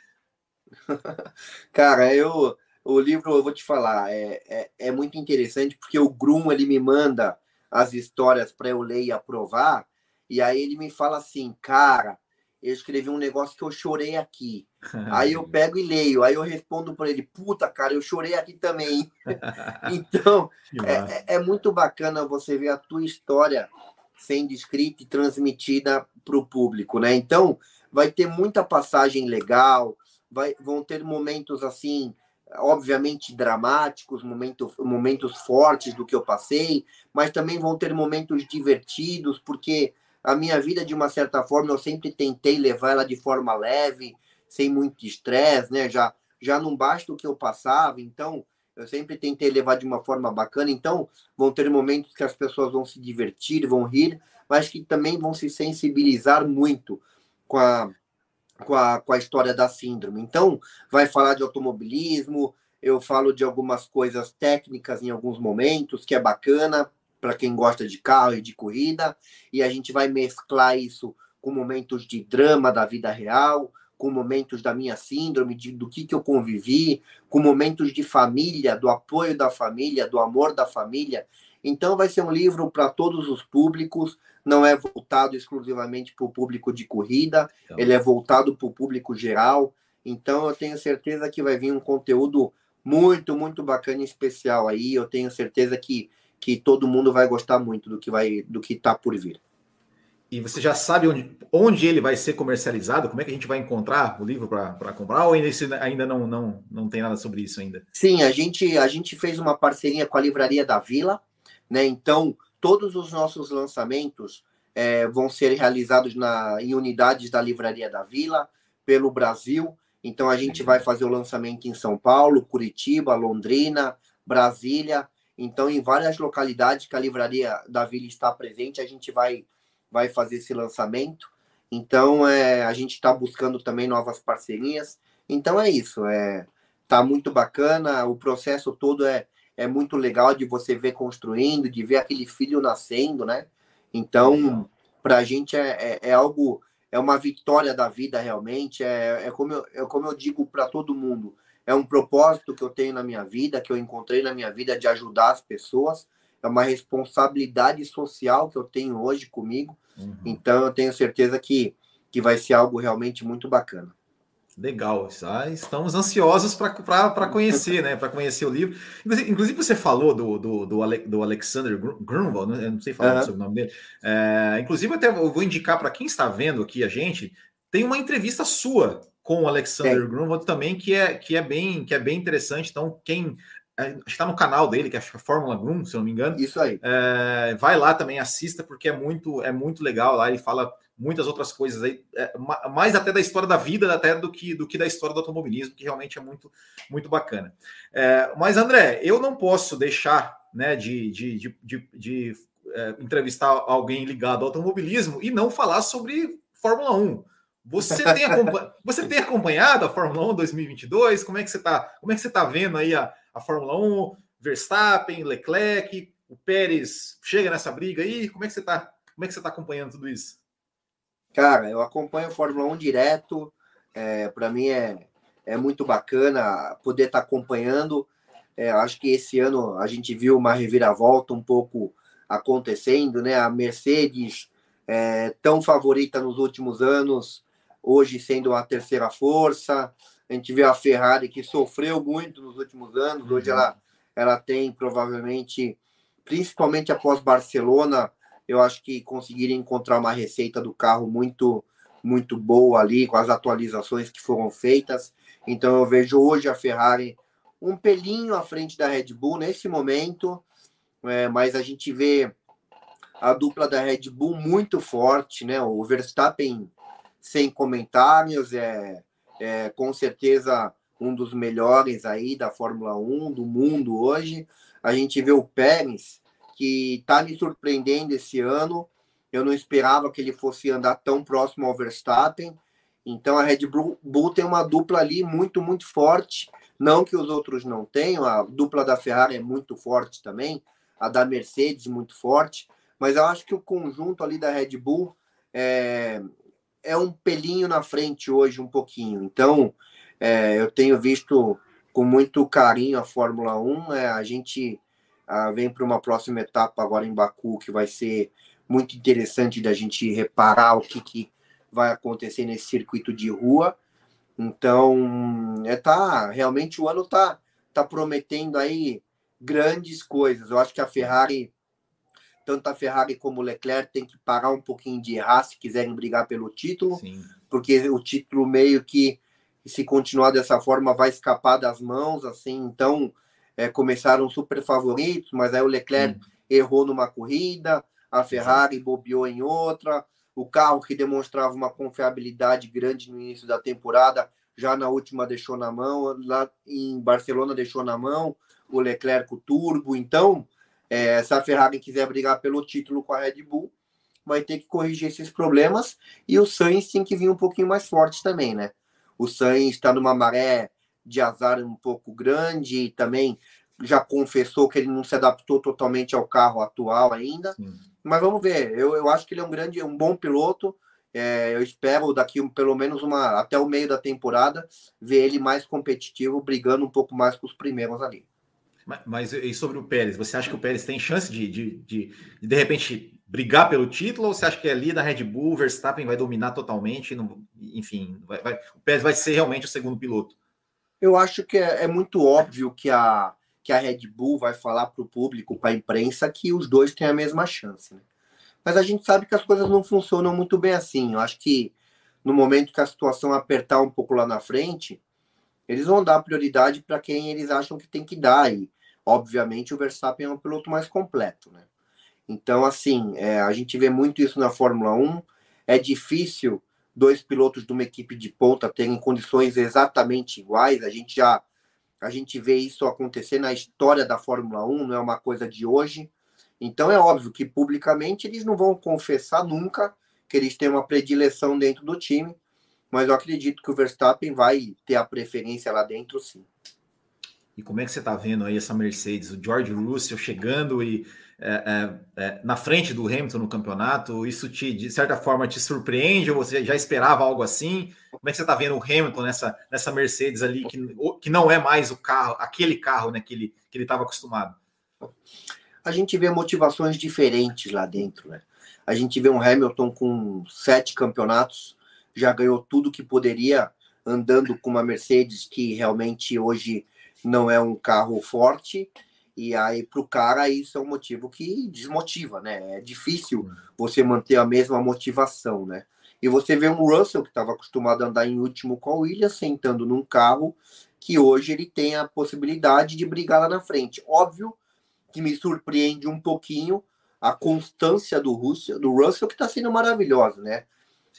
Cara, eu o livro eu vou te falar é, é, é muito interessante porque o Grum ele me manda as histórias para eu ler e aprovar. E aí ele me fala assim, cara, eu escrevi um negócio que eu chorei aqui. aí eu pego e leio, aí eu respondo para ele, puta, cara, eu chorei aqui também. então, é, é, é, muito bacana você ver a tua história sendo escrita e transmitida para o público, né? Então, vai ter muita passagem legal, vai, vão ter momentos assim obviamente dramáticos, momentos, momentos fortes do que eu passei, mas também vão ter momentos divertidos, porque a minha vida, de uma certa forma, eu sempre tentei levar ela de forma leve, sem muito estresse, né? Já, já não basta o que eu passava, então eu sempre tentei levar de uma forma bacana. Então, vão ter momentos que as pessoas vão se divertir, vão rir, mas que também vão se sensibilizar muito com a com a, com a história da síndrome. Então, vai falar de automobilismo, eu falo de algumas coisas técnicas em alguns momentos, que é bacana para quem gosta de carro e de corrida, e a gente vai mesclar isso com momentos de drama da vida real, com momentos da minha síndrome, de, do que, que eu convivi, com momentos de família, do apoio da família, do amor da família. Então, vai ser um livro para todos os públicos, não é voltado exclusivamente para o público de corrida, então. ele é voltado para o público geral. Então, eu tenho certeza que vai vir um conteúdo muito, muito bacana e especial aí. Eu tenho certeza que, que todo mundo vai gostar muito do que vai do que está por vir. E você já sabe onde, onde ele vai ser comercializado? Como é que a gente vai encontrar o livro para comprar? Ou ainda, ainda não, não, não tem nada sobre isso ainda? Sim, a gente, a gente fez uma parceria com a Livraria da Vila, né? Então, todos os nossos lançamentos é, vão ser realizados na, em unidades da Livraria da Vila, pelo Brasil. Então, a gente vai fazer o lançamento em São Paulo, Curitiba, Londrina, Brasília. Então, em várias localidades que a Livraria da Vila está presente, a gente vai, vai fazer esse lançamento. Então, é, a gente está buscando também novas parcerias. Então, é isso. É, tá muito bacana. O processo todo é, é muito legal de você ver construindo, de ver aquele filho nascendo, né? Então, para a gente é, é, é, algo, é uma vitória da vida realmente. É, é, como, eu, é como eu digo para todo mundo: é um propósito que eu tenho na minha vida, que eu encontrei na minha vida de ajudar as pessoas. É uma responsabilidade social que eu tenho hoje comigo. Uhum. Então, eu tenho certeza que, que vai ser algo realmente muito bacana. Legal, ah, estamos ansiosos para conhecer, né? Para conhecer o livro. Inclusive, você falou do, do, do, do Alexander Grunwald, né? eu não sei falar uhum. sobre o nome dele. É, inclusive, até eu vou indicar para quem está vendo aqui a gente, tem uma entrevista sua com o Alexander é. Grunwald também, que é, que, é bem, que é bem interessante. Então, quem é, está no canal dele, que é a Fórmula Grum, se eu não me engano. Isso aí. É, vai lá também, assista, porque é muito, é muito legal lá. Ele fala muitas outras coisas aí, é, mais até da história da vida, até do que, do que da história do automobilismo, que realmente é muito, muito bacana. É, mas, André, eu não posso deixar né, de, de, de, de, de é, entrevistar alguém ligado ao automobilismo e não falar sobre Fórmula 1. Você tem, você tem acompanhado a Fórmula 1 2022? Como é que você está? Como é que você está vendo aí a, a Fórmula 1? Verstappen, Leclerc, o Pérez chega nessa briga aí? Como é que você está? Como é que você está acompanhando tudo isso? Cara, eu acompanho a Fórmula 1 direto. É, para mim é, é muito bacana poder estar tá acompanhando. É, acho que esse ano a gente viu uma reviravolta um pouco acontecendo, né? A Mercedes é, tão favorita nos últimos anos, hoje sendo a terceira força. A gente vê a Ferrari que sofreu muito nos últimos anos, hoje uhum. ela, ela tem provavelmente, principalmente após Barcelona, eu acho que conseguiram encontrar uma receita do carro muito muito boa ali com as atualizações que foram feitas. Então eu vejo hoje a Ferrari um pelinho à frente da Red Bull nesse momento, é, mas a gente vê a dupla da Red Bull muito forte, né? O Verstappen sem comentários é, é com certeza um dos melhores aí da Fórmula 1 do mundo hoje. A gente vê o Pérez que está me surpreendendo esse ano. Eu não esperava que ele fosse andar tão próximo ao Verstappen. Então a Red Bull tem uma dupla ali muito, muito forte. Não que os outros não tenham, a dupla da Ferrari é muito forte também, a da Mercedes muito forte. Mas eu acho que o conjunto ali da Red Bull é, é um pelinho na frente hoje, um pouquinho. Então é, eu tenho visto com muito carinho a Fórmula 1. É, a gente ah, vem para uma próxima etapa agora em Baku, que vai ser muito interessante da gente reparar o que, que vai acontecer nesse circuito de rua. Então, é tá, realmente o ano tá, tá prometendo aí grandes coisas. Eu acho que a Ferrari, tanto a Ferrari como o Leclerc, tem que parar um pouquinho de errar se quiserem brigar pelo título, Sim. porque o título meio que, se continuar dessa forma, vai escapar das mãos, assim. Então, é, começaram super favoritos, mas aí o Leclerc errou numa corrida, a Ferrari bobeou em outra, o carro que demonstrava uma confiabilidade grande no início da temporada, já na última deixou na mão, lá em Barcelona deixou na mão, o Leclerc o turbo, então, é, se a Ferrari quiser brigar pelo título com a Red Bull, vai ter que corrigir esses problemas, e o Sainz tem que vir um pouquinho mais forte também, né? O Sainz está numa maré de azar um pouco grande e também já confessou que ele não se adaptou totalmente ao carro atual ainda. Sim. Mas vamos ver. Eu, eu acho que ele é um grande, um bom piloto. É, eu espero daqui pelo menos uma até o meio da temporada ver ele mais competitivo, brigando um pouco mais com os primeiros ali. Mas, e sobre o Pérez? Você acha que o Pérez tem chance de, de, de, de, de repente brigar pelo título? Ou você acha que ali da Red Bull, o Verstappen vai dominar totalmente? Não, enfim, vai, vai, o Pérez vai ser realmente o segundo piloto? Eu acho que é, é muito óbvio que a, que a Red Bull vai falar para o público, para a imprensa, que os dois têm a mesma chance. Né? Mas a gente sabe que as coisas não funcionam muito bem assim. Eu acho que no momento que a situação apertar um pouco lá na frente, eles vão dar prioridade para quem eles acham que tem que dar. E, obviamente, o Verstappen é um piloto mais completo. Né? Então, assim, é, a gente vê muito isso na Fórmula 1. É difícil dois pilotos de uma equipe de ponta terem condições exatamente iguais. A gente já a gente vê isso acontecer na história da Fórmula 1, não é uma coisa de hoje. Então é óbvio que publicamente eles não vão confessar nunca que eles têm uma predileção dentro do time, mas eu acredito que o Verstappen vai ter a preferência lá dentro, sim. E como é que você está vendo aí essa Mercedes, o George Russell chegando e é, é, é, na frente do Hamilton no campeonato? Isso te, de certa forma, te surpreende ou você já esperava algo assim? Como é que você está vendo o Hamilton nessa, nessa Mercedes ali, que, que não é mais o carro, aquele carro né, que ele que estava acostumado? A gente vê motivações diferentes lá dentro. Né? A gente vê um Hamilton com sete campeonatos, já ganhou tudo que poderia, andando com uma Mercedes que realmente hoje não é um carro forte. E aí, para o cara, isso é um motivo que desmotiva, né? É difícil você manter a mesma motivação, né? E você vê um Russell que estava acostumado a andar em último com a Williams, sentando num carro que hoje ele tem a possibilidade de brigar lá na frente. Óbvio que me surpreende um pouquinho a constância do Russell, do Russell que está sendo maravilhosa, né?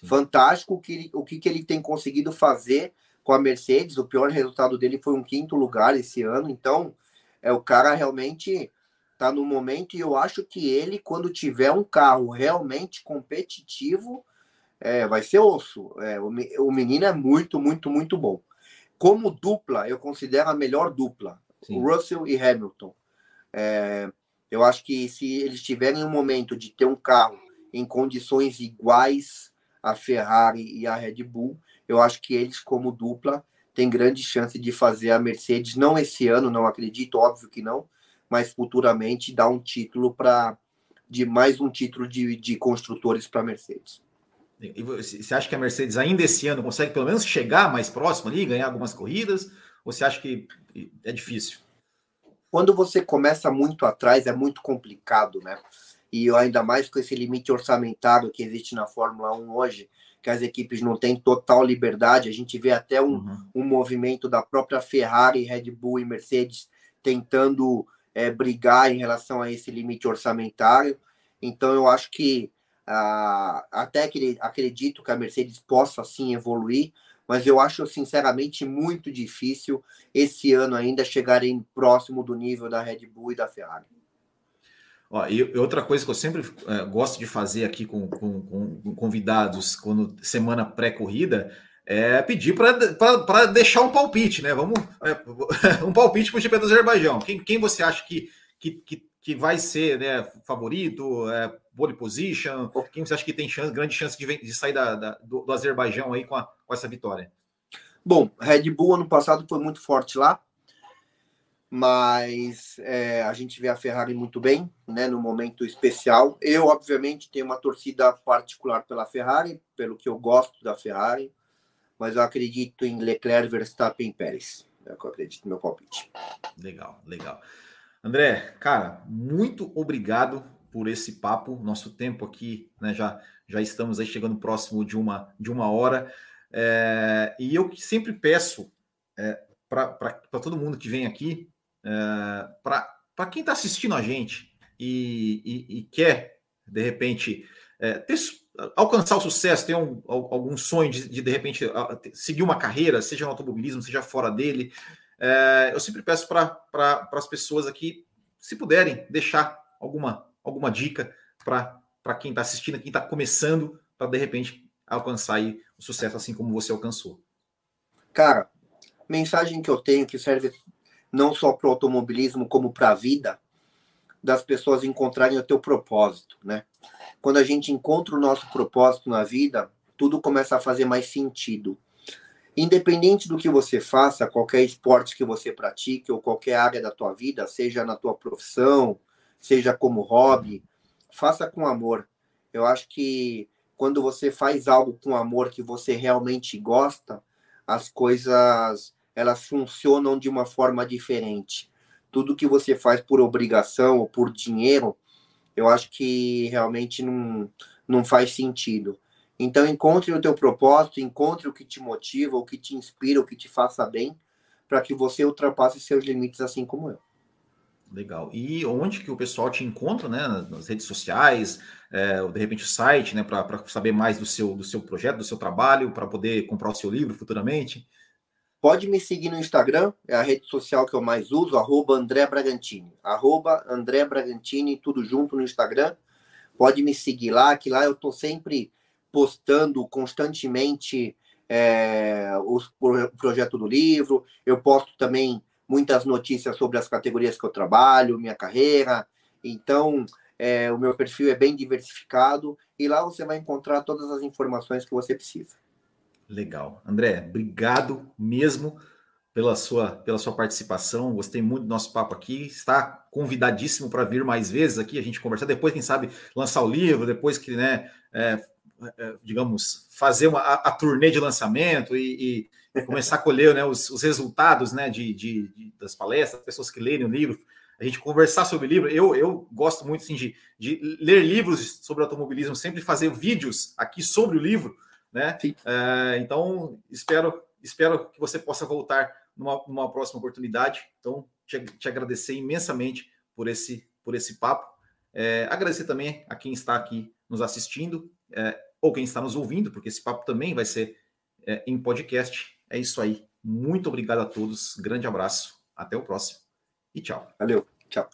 Sim. Fantástico o que, o que, que ele tem conseguido fazer com a Mercedes. O pior resultado dele foi um quinto lugar esse ano. Então, é o cara realmente tá no momento e eu acho que ele, quando tiver um carro realmente competitivo, é, vai ser osso. É, o, o menino é muito, muito, muito bom. Como dupla, eu considero a melhor dupla, Sim. Russell e Hamilton. É, eu acho que se eles tiverem um momento de ter um carro em condições iguais a Ferrari e a Red Bull, eu acho que eles, como dupla, tem grande chance de fazer a Mercedes, não esse ano, não acredito, óbvio que não, mas futuramente dar um título para de mais um título de, de construtores para a Mercedes. E você acha que a Mercedes ainda esse ano consegue pelo menos chegar mais próximo ali, ganhar algumas corridas? Ou você acha que é difícil? Quando você começa muito atrás é muito complicado, né? E ainda mais com esse limite orçamentário que existe na Fórmula 1 hoje, que as equipes não têm total liberdade. A gente vê até um, uhum. um movimento da própria Ferrari, Red Bull e Mercedes tentando é, brigar em relação a esse limite orçamentário. Então, eu acho que ah, até que acredito que a Mercedes possa sim evoluir, mas eu acho sinceramente muito difícil esse ano ainda chegarem próximo do nível da Red Bull e da Ferrari. Ó, e outra coisa que eu sempre é, gosto de fazer aqui com, com, com convidados quando semana pré-corrida é pedir para deixar um palpite, né? Vamos é, um palpite para o GP do Azerbaijão. Quem, quem você acha que, que, que, que vai ser né, favorito, é, pole position? Quem você acha que tem chance, grande chance de, de sair da, da do, do, Azerbaijão aí com, a, com essa vitória? Bom, Red Bull ano passado foi muito forte lá mas é, a gente vê a Ferrari muito bem, né, no momento especial. Eu, obviamente, tenho uma torcida particular pela Ferrari, pelo que eu gosto da Ferrari, mas eu acredito em Leclerc, Verstappen e Pérez. É o que eu acredito no meu palpite. Legal, legal. André, cara, muito obrigado por esse papo. Nosso tempo aqui, né, já, já estamos aí chegando próximo de uma, de uma hora. É, e eu sempre peço é, para todo mundo que vem aqui é, para quem está assistindo a gente e, e, e quer, de repente, é, ter, alcançar o sucesso, ter um, algum sonho de, de, de repente, seguir uma carreira, seja no automobilismo, seja fora dele, é, eu sempre peço para pra, as pessoas aqui, se puderem, deixar alguma, alguma dica para quem está assistindo, quem está começando, para de repente alcançar aí o sucesso assim como você alcançou. Cara, mensagem que eu tenho que serve não só para o automobilismo, como para a vida, das pessoas encontrarem o teu propósito, né? Quando a gente encontra o nosso propósito na vida, tudo começa a fazer mais sentido. Independente do que você faça, qualquer esporte que você pratique ou qualquer área da tua vida, seja na tua profissão, seja como hobby, faça com amor. Eu acho que quando você faz algo com amor que você realmente gosta, as coisas elas funcionam de uma forma diferente. Tudo que você faz por obrigação ou por dinheiro, eu acho que realmente não, não faz sentido. Então, encontre o teu propósito, encontre o que te motiva, o que te inspira, o que te faça bem, para que você ultrapasse seus limites assim como eu. Legal. E onde que o pessoal te encontra, né? Nas redes sociais, é, ou de repente o site, né? Para saber mais do seu, do seu projeto, do seu trabalho, para poder comprar o seu livro futuramente? Pode me seguir no Instagram, é a rede social que eu mais uso, arroba André Bragantini. Arroba André Bragantini, tudo junto no Instagram. Pode me seguir lá, que lá eu estou sempre postando constantemente é, o, projeto do livro. Eu posto também muitas notícias sobre as categorias que eu trabalho, minha carreira. Então, é, o meu perfil é bem diversificado e lá você vai encontrar todas as informações que você precisa. Legal. André, obrigado mesmo pela sua, pela sua participação. Gostei muito do nosso papo aqui. Está convidadíssimo para vir mais vezes aqui, a gente conversar. Depois, quem sabe, lançar o livro, depois que, né, é, é, digamos, fazer uma, a, a, turnê de lançamento e, e começar a colher né, os, os resultados né, de, de, de, das palestras, pessoas que lerem o livro, a gente conversar sobre livro. Eu, eu gosto muito assim, de, de ler livros sobre automobilismo, sempre fazer vídeos aqui sobre o livro né? É, então, espero, espero que você possa voltar numa, numa próxima oportunidade. Então, te, te, agradecer imensamente por esse, por esse papo. É, agradecer também a quem está aqui nos assistindo, é, ou quem está nos ouvindo, porque esse papo também vai ser é, em podcast. É isso aí. Muito obrigado a todos. Grande abraço. Até o próximo. E tchau. Valeu. Tchau.